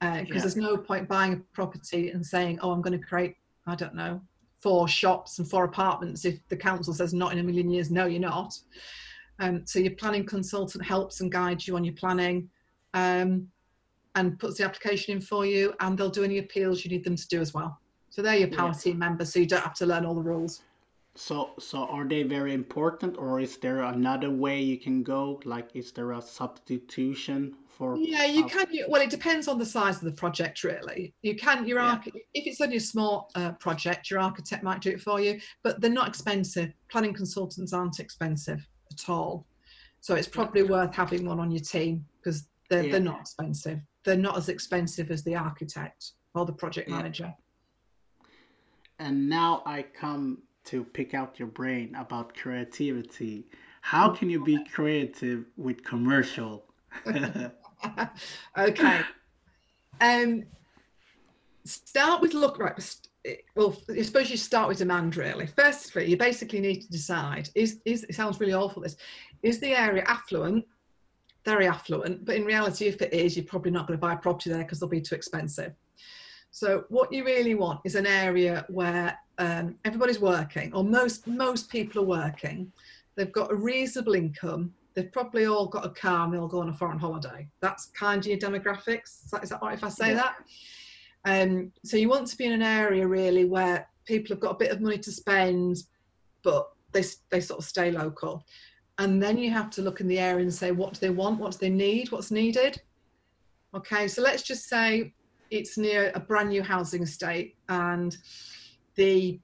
Because uh, yeah. there's no point buying a property and saying, "Oh, I'm going to create, I don't know, four shops and four apartments." If the council says, "Not in a million years," no, you're not. Um, so your planning consultant helps and guides you on your planning. Um, and puts the application in for you, and they'll do any appeals you need them to do as well. So they're your power yeah. team members, so you don't have to learn all the rules. So, so are they very important, or is there another way you can go? Like, is there a substitution for? Yeah, you can. Well, it depends on the size of the project, really. You can. Your yeah. if it's only a small uh, project, your architect might do it for you, but they're not expensive. Planning consultants aren't expensive at all, so it's probably yeah. worth having one on your team because they're yeah. they're not expensive. They're not as expensive as the architect or the project manager and now I come to pick out your brain about creativity. How can you be creative with commercial? *laughs* okay. Um, start with look right. Well, I suppose you start with demand really. Firstly, you basically need to decide is is it sounds really awful. This is the area affluent, very affluent, but in reality, if it is, you're probably not going to buy property there because they'll be too expensive. So what you really want is an area where um, everybody's working, or most most people are working. They've got a reasonable income. They've probably all got a car and they'll go on a foreign holiday. That's kind of your demographics. Is that, is that right if I say yeah. that? Um, so you want to be in an area really where people have got a bit of money to spend, but they they sort of stay local. And then you have to look in the area and say what do they want, what do they need, what's needed. Okay, so let's just say it's near a brand new housing estate and the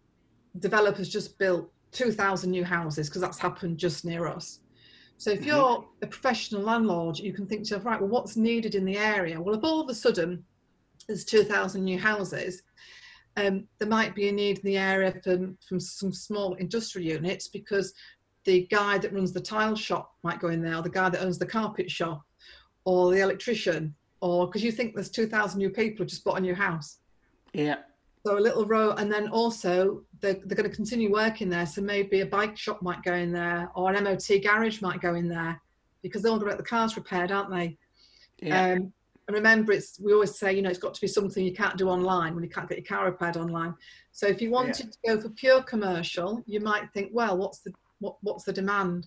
developers just built 2,000 new houses because that's happened just near us. So if mm-hmm. you're a professional landlord, you can think to yourself, right, well, what's needed in the area? Well, if all of a sudden there's 2,000 new houses, um, there might be a need in the area from, from some small industrial units because the guy that runs the tile shop might go in there, or the guy that owns the carpet shop, or the electrician or because you think there's 2,000 new people who just bought a new house. Yeah. So a little row, and then also they're, they're going to continue working there. So maybe a bike shop might go in there, or an MOT garage might go in there, because they're all going to get the cars repaired, aren't they? Yeah. Um, and remember, it's we always say, you know, it's got to be something you can't do online when you can't get your car repaired online. So if you wanted yeah. to go for pure commercial, you might think, well, what's the what, what's the demand?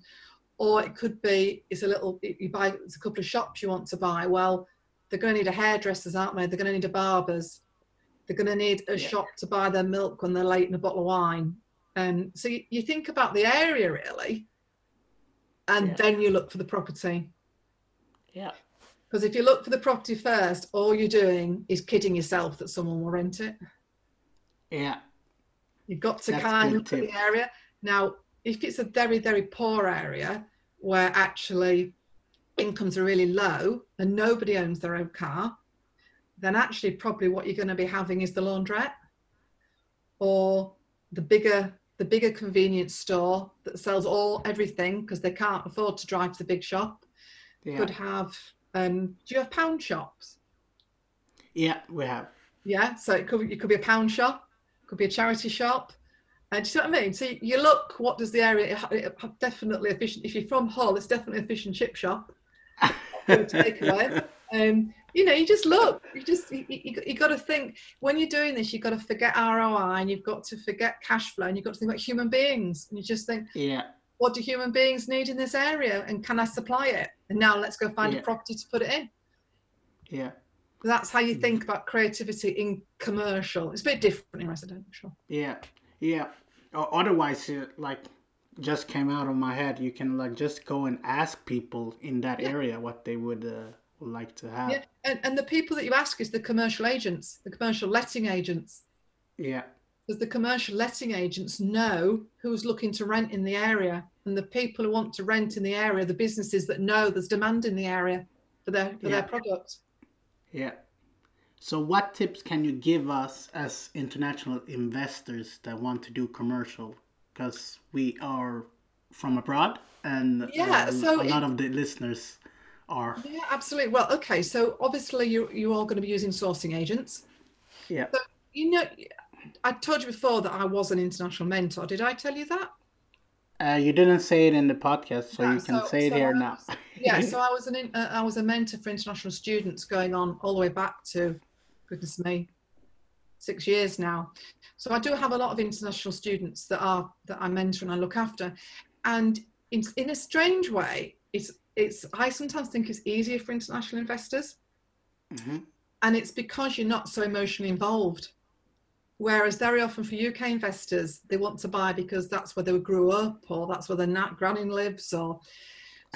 Or it could be it's a little you buy it's a couple of shops you want to buy. Well, they're going to need a hairdressers, aren't they? They're going to need a barber's. They're going to need a yeah. shop to buy their milk when they're late and a bottle of wine. And so you, you think about the area really, and yeah. then you look for the property. Yeah. Because if you look for the property first, all you're doing is kidding yourself that someone will rent it. Yeah. You've got to That's kind of look at the area. Now, if it's a very, very poor area where actually incomes are really low and nobody owns their own car, then actually probably what you're going to be having is the laundrette or the bigger the bigger convenience store that sells all everything because they can't afford to drive to the big shop yeah. could have um do you have pound shops yeah we have yeah so it could it could be a pound shop could be a charity shop uh, do you know what I mean? So you look, what does the area definitely efficient? If you're from Hull, it's definitely a fish and chip shop *laughs* takeaway. Um, you know, you just look. You just you, you, you got to think when you're doing this. You've got to forget ROI, and you've got to forget cash flow, and you've got to think about human beings. And you just think, yeah, what do human beings need in this area, and can I supply it? And now let's go find yeah. a property to put it in. Yeah. That's how you think about creativity in commercial. It's a bit different in residential. Yeah, yeah. Otherwise, like just came out of my head. You can like just go and ask people in that yeah. area what they would, uh, like to have. Yeah, and, and the people that you ask is the commercial agents, the commercial letting agents. Yeah. Because the commercial letting agents know who's looking to rent in the area, and the people who want to rent in the area, the businesses that know there's demand in the area for their for yeah. their product. Yeah. So, what tips can you give us as international investors that want to do commercial because we are from abroad and yeah, uh, so a lot of the listeners are. Yeah, absolutely. Well, okay, so obviously you you're all going to be using sourcing agents. Yeah. So, you know, I told you before that I was an international mentor. Did I tell you that? Uh, you didn't say it in the podcast, so Yeah, you can so- say it here now. yeah, so *laughs* I was an uh, I was a mentor for international students going on all the way back to goodness me, six years now. So I do have a lot of international students that are that I mentor and I look after, and in in a strange way, it's it's I sometimes think it's easier for international investors, Mhm. and it's because you're not so emotionally involved. Whereas very often for UK investors, they want to buy because that's where they grew up, or that's where their nat granny lives, or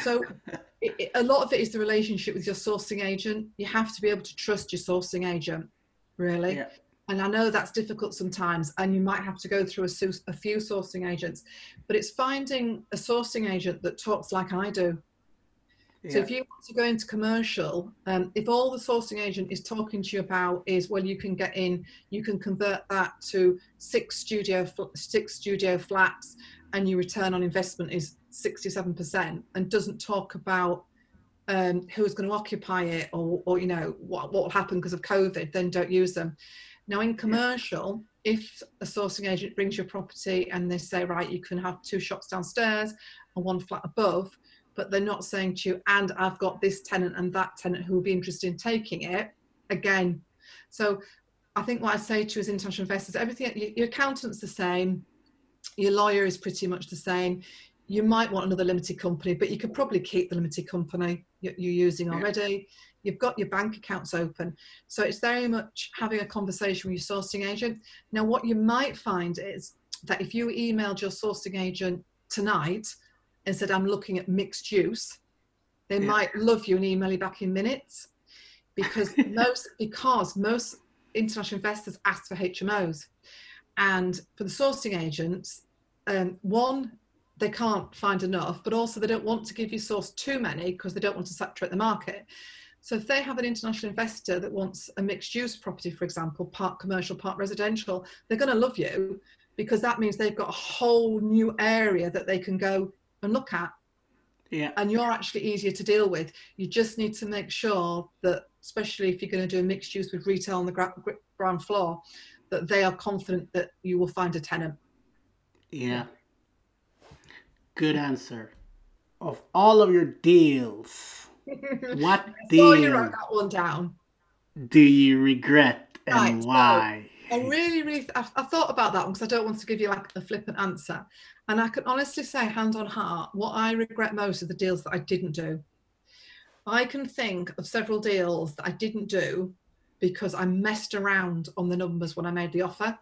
so *laughs* it, it- a lot of it is the relationship with your sourcing agent. You have to be able to trust your sourcing agent, really. Yeah. And I know that's difficult sometimes, and you might have to go through a, a few sourcing agents, but it's finding a sourcing agent that talks like I do. So if you want to go into commercial, um, if all the sourcing agent is talking to you about is well, you can get in, you can convert that to six studio fl- six studio flats, and your return on investment is sixty-seven percent, and doesn't talk about um, who's going to occupy it or, or you know what what will happen because of COVID, then don't use them. Now in commercial, if a sourcing agent brings your property and they say right, you can have two shops downstairs and one flat above, but they're not saying to you, and I've got this tenant and that tenant who will be interested in taking it again. So I think what I say to you as international investors, everything, your, accountant's the same, your lawyer is pretty much the same. You might want another limited company, but you could probably keep the limited company you're, using Yeah. already. You've got your bank accounts open. So it's very much having a conversation with your sourcing agent. Now, what you might find is that if you emailed your sourcing agent tonight and said, I'm looking at mixed use, they Yeah. might love you and email you back in minutes because *laughs* most because most international investors ask for HMOs. And for the sourcing agents, um, one, they can't find enough, but also they don't want to give you source too many because they don't want to saturate the market. So if they have an international investor that wants a mixed use property, for example, part commercial, part residential, they're going to love you because that means they've got a whole new area that they can go and look at Yeah. and you're actually easier to deal with. You just need to make sure that, especially if you're going to do a mixed use with retail on the gra- ground floor, that they are confident that you will find a tenant. Yeah. Good answer. Of all of your deals, what *laughs* So you wrote that one down. do you regret and Right, so- why? I really, really, I, I thought about that one because I don't want to give you like a flippant answer. And I can honestly say, hand on heart, what I regret most are the deals that I didn't do. I can think of several deals that I didn't do because I messed around on the numbers when I made the offer.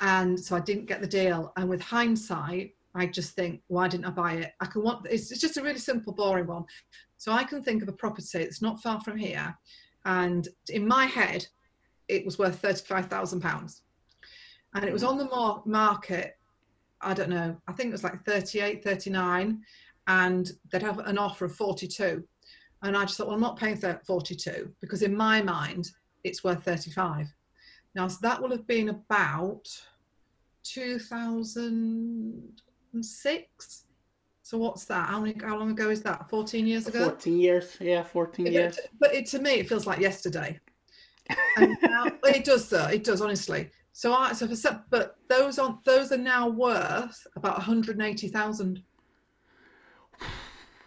And so I didn't get the deal. And with hindsight, I just think, why didn't I buy it? I can want, it's, it's just a really simple, boring one. So I can think of a property that's not far from here. And in my head, it was worth £35,000. And it was hmm. on the mar- market, I don't know, I think it was like 38, 39, and they'd have an offer of 42. And I just thought, well, I'm not paying thir- 42 because in my mind, it's worth 35. Now, so that will have been about 2006. So what's that? How many? How long ago is that? 14 years ago. 14 years? Yeah, 14 But- years. But it, to me, it feels like yesterday. And *laughs* now, it does, though. It does, honestly. So I, so for but those on those are now worth about 180,000.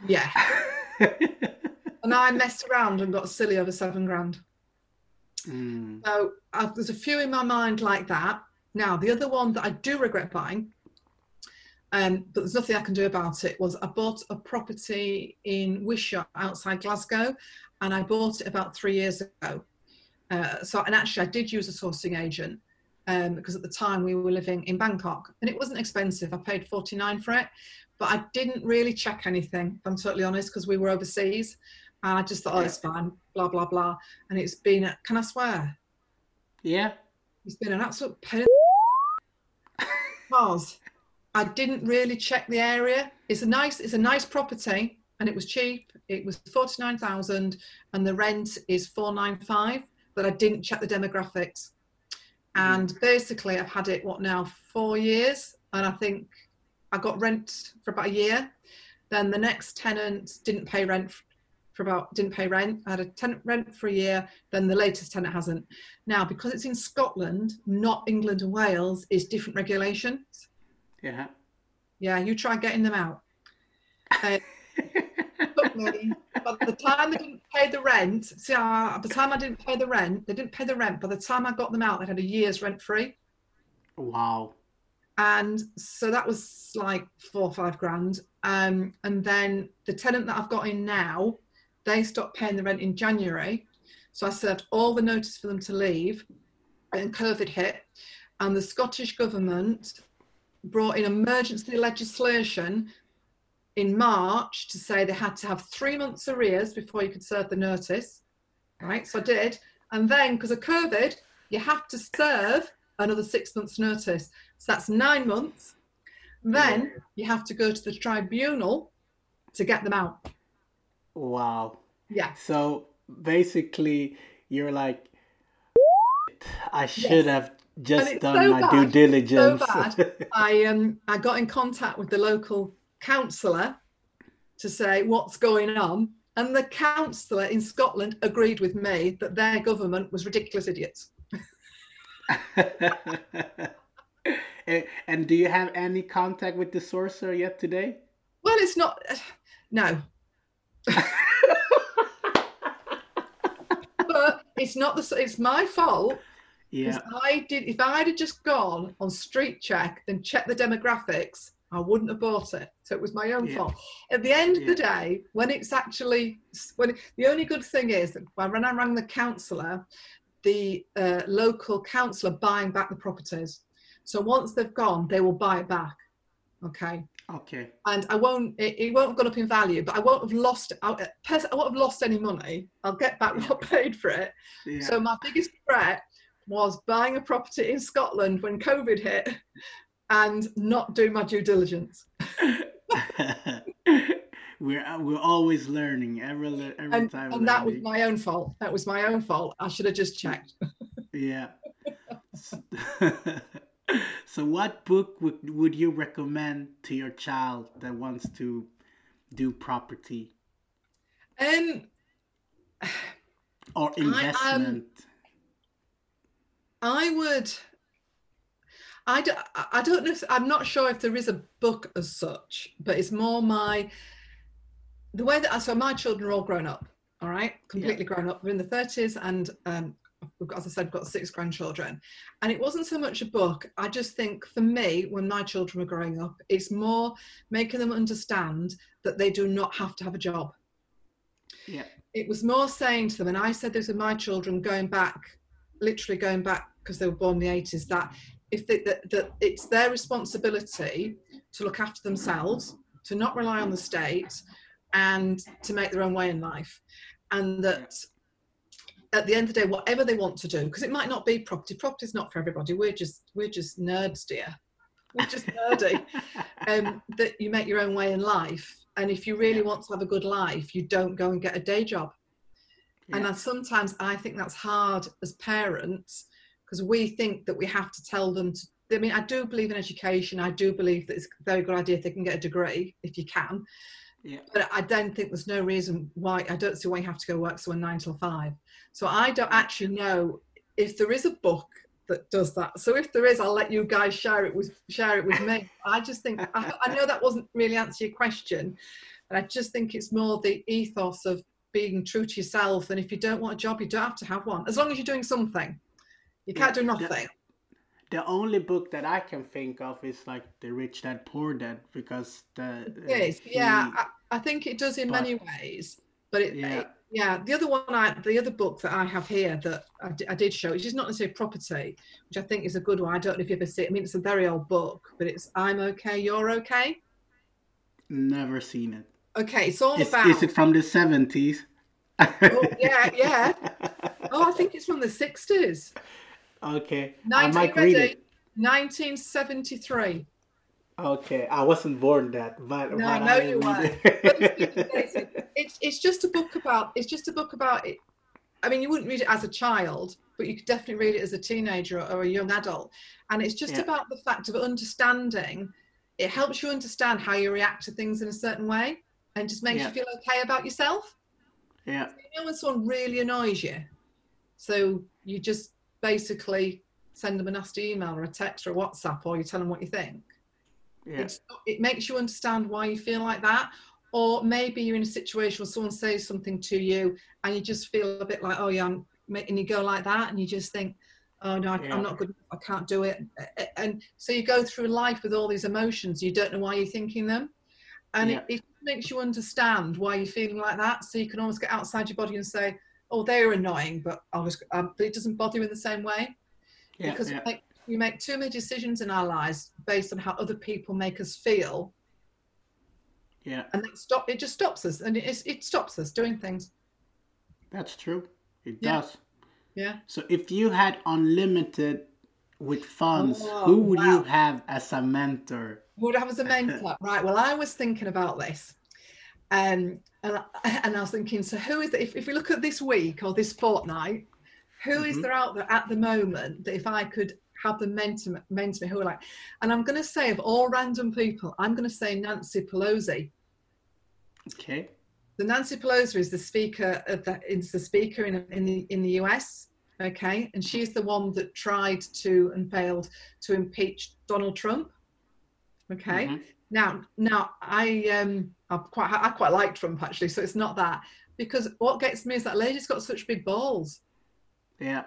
Yeah, *laughs* and I messed around and got silly over seven grand. Mm, So I've, there's a few in my mind like that. Now the other one that I do regret buying, um, but there's nothing I can do about it, was I bought a property in Wishaw outside Glasgow, and I bought it about three years ago. Uh, so and actually I did use a sourcing agent um, because at the time we were living in Bangkok, and it wasn't expensive. I paid 49 for it, but I didn't really check anything. If I'm totally honest, because we were overseas. And I just thought, oh, it's fine, blah blah blah. And it's been, a, can I swear? yeah. It's been an absolute pain. because *laughs* I didn't really check the area. It's a nice, it's a nice property, and it was cheap. It was forty nine thousand, and the rent is four nine five. But I didn't check the demographics, and basically I've had it what now four years, and I think I got rent for about a year. Then the next tenant didn't pay rent for about didn't pay rent. I had a tenant rent for a year. Then the latest tenant hasn't. Now because it's in Scotland, not England and Wales, is different regulations. Yeah. Yeah, you try getting them out. Uh, *laughs* me, by the time they didn't pay the rent, see, uh, by the time I didn't pay the rent, they didn't pay the rent. By the time I got them out, they had a year's rent free. Wow. And so that was like four or five grand. Um, and then the tenant that I've got in now, they stopped paying the rent in January. So I served all the notice for them to leave, and COVID hit. And the Scottish government brought in emergency legislation in March to say they had to have three months arrears before you could serve the notice. Right, so I did. And then because of COVID, you have to serve another six months notice. So that's nine months. Then you have to go to the tribunal to get them out. Wow. Yeah. So basically, you're like, I should Yes. have just done so my bad, due diligence. bad. *laughs* I um I got in contact with the local councillor to say what's going on, and the councillor in Scotland agreed with me that their government was ridiculous idiots. and, *laughs* and do you have any contact with the sorcerer yet today? Well, it's not. *sighs* No, *laughs* but it's not the. It's my fault Yeah. because I did. If I'd have just gone on Street Check and checked the demographics, I wouldn't have bought it. So it was my own Yeah. fault. At the end of the day, when it's actually when the only good thing is that when I rang the councillor, the uh, local councillor buying back the properties. So once they've gone, they will buy it back. Okay Okay. and I won't. It, it won't have gone up in value, but I won't have lost. I, I won't have lost any money. I'll get back what I paid for it. Yeah. So my biggest regret was buying a property in Scotland when COVID hit, and not doing my due diligence. *laughs* we're uh, we're always learning every every And, time. and that was my own fault. That was my own fault. I should have just checked. *laughs* Yeah. *laughs* so, what book would would you recommend to your child that wants to do property Um, or investment? I would. I, d- I don't know. If, I'm not sure if there is a book as such, but it's more my the way that I so my children are all grown up. All right, completely grown up. We're in the 30s, and um, we've got, as I said, we've got six grandchildren. And it wasn't so much a book. I just think for me, when my children were growing up, it's more making them understand that they do not have to have a job yeah. it was more saying to them, and I said this with my children going back, literally going back because they were born in the 80s, that if they, that, that it's their responsibility to look after themselves, to not rely on the state, and to make their own way in life, and that at the end of the day, whatever they want to do, because it might not be property. Property is not for everybody. We're just we're just nerds, dear. We're just nerdy. *laughs* Um, that you make your own way in life, and if you really Yeah. want to have a good life, you don't go and get a day job. And I, sometimes I think that's hard as parents because we think that we have to tell them to. I mean, I do believe in education. I do believe that it's a very good idea if they can get a degree, if you can. Yeah. But I don't think there's no reason why, I don't see why you have to go work somewhere nine till five. So I don't actually know if there is a book that does that. So if there is, I'll let you guys share it with share it with me. I just think I, I know that wasn't really answer your question, but I just think it's more the ethos of being true to yourself. And if you don't want a job, you don't have to have one. As long as you're doing something, you can't do nothing. The only book that I can think of is like The Rich Dad Poor Dad because the uh, It is, he- yeah. I, I think it does in but- many ways, but it, Yeah. it- yeah. The other one, I, the other book that I have here that I, did show, which is not necessarily property, which I think is a good one. I don't know if you ever see it. I mean, it's a very old book, but it's I'm okay, you're okay. never seen it. Okay, it's all Is, about. is it from the seventies? Oh, yeah, yeah. *laughs* Oh, I think it's from the 60s. Okay, I might read it. 1973. Okay, I wasn't born that, but No, but I you read But it. it's, *laughs* it's it's just a book about it's just a book about it. I mean, you wouldn't read it as a child, but you could definitely read it as a teenager or, or a young adult. And it's just Yeah. about the fact of understanding. It helps you understand how you react to things in a certain way, and just makes Yeah. you feel okay about yourself. Yeah. So, you know when someone really annoys you, so you just basically send them a nasty email or a text or a WhatsApp, or you tell them what you think. Yeah. It's, it makes you understand why you feel like that. Or maybe you're in a situation where someone says something to you and you just feel a bit like, oh yeah, I'm, and you go like that and you just think, oh no, I, Yeah. I'm not good, I can't do it. And so you go through life with all these emotions, you don't know why you're thinking them. And Yeah. it, it makes you understand why you're feeling like that. So you can almost get outside your body and say, oh, they're annoying, but I was, um, but it doesn't bother you in the same way Yeah. because yeah. we, make, we make too many decisions in our lives based on how other people make us feel yeah. and that stop it just stops us and it, it stops us doing things That's true. It Yeah. does. yeah So if you had unlimited with funds, Oh, who would you have as a mentor? Who would have as a mentor *laughs* right well i was thinking about this um, and, I, *laughs* and i was thinking so who is it if, if we look at this week or this fortnight who is Mhm. there out there at the moment that if i could have them mentor, mentor me who are like and i'm going to say of all random people i'm going to say nancy pelosi Okay. the Nancy Pelosi is the speaker of the is the speaker in in the in the US. Okay, and she's the one that tried to and failed to impeach Donald Trump. Okay, Mhm. Now now I um I quite I quite like Trump actually, so it's not that because what gets me is that lady's got such big balls, Yeah.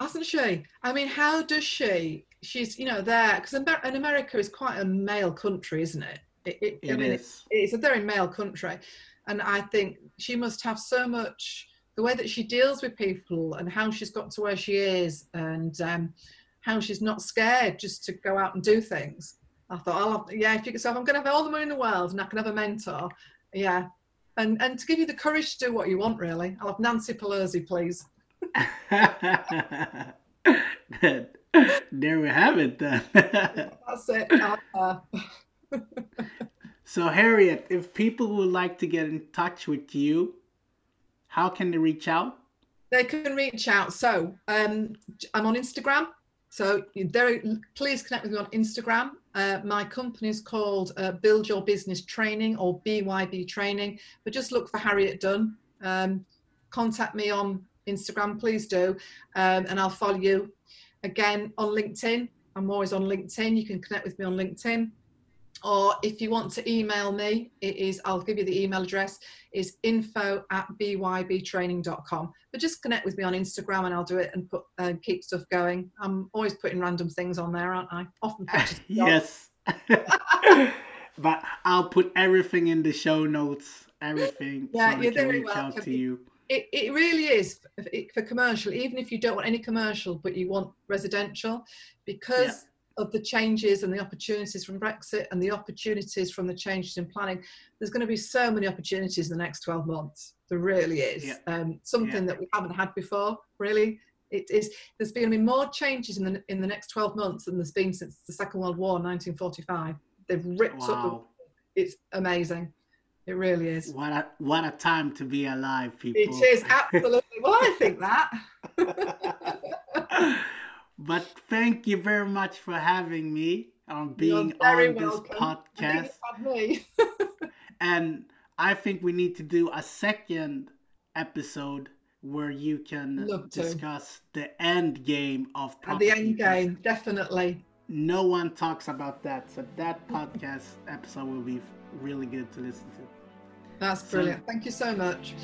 hasn't she? I mean, how does she? She's you know there because and America is quite a male country, isn't it? It, it, I mean, is. it's a very male country and i think she must have so much the way that she deals with people and how she's got to where she is and um, how she's not scared just to go out and do things i thought i'll have yeah if you could so if i'm going to have all the money in the world and i can have a mentor yeah and and to give you the courage to do what you want really i'll have nancy pelosi please *laughs* there we have it then. *laughs* that's it uh, so Harriet, if people would like to get in touch with you, how can they reach out? they can reach out. So um, I'm on Instagram. So there, please connect with me on Instagram. Uh, my company is called uh, Build Your Business Training or BYB Training, but just look for Harriet Dunn. Um, contact me on Instagram, please do, um, and I'll follow you. Again, on LinkedIn, I'm always on LinkedIn. You can connect with me on LinkedIn. Or if you want to email me, it is, I'll give you the email address, is info at bybtraining.com. But just connect with me on Instagram and I'll do it and put uh, keep stuff going. I'm always putting random things on there, aren't I? Often *laughs* pictures. of dogs. yes. *laughs* but I'll put everything in the show notes, everything, Yeah, so you're very welcome. to you. It, it really is for, for commercial, even if you don't want any commercial, but you want residential, because of the changes and the opportunities from Brexit and the opportunities from the changes in planning, there's going to be so many opportunities in the next 12 months. There really is. Yeah. Um, something Yeah. that we haven't had before, really. It is. There's going to be more changes in the in the next 12 months than there's been since the Second World War, 1945. They've ripped up. The, Wow. it's amazing. It really is. What a what a time to be alive, people. It is absolutely. well, I think that. *laughs* but thank you very much for having me on being on this welcome. I think podcast. you had me. *laughs* And I think we need to do a second episode where you can Love to. discuss the end game of At the end game, definitely. No one talks about that, so that podcast episode will be really good to listen to. That's So- brilliant. Thank you so much.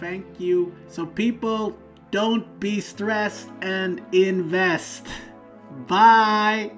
Thank you. So, people, don't be stressed and invest. Bye.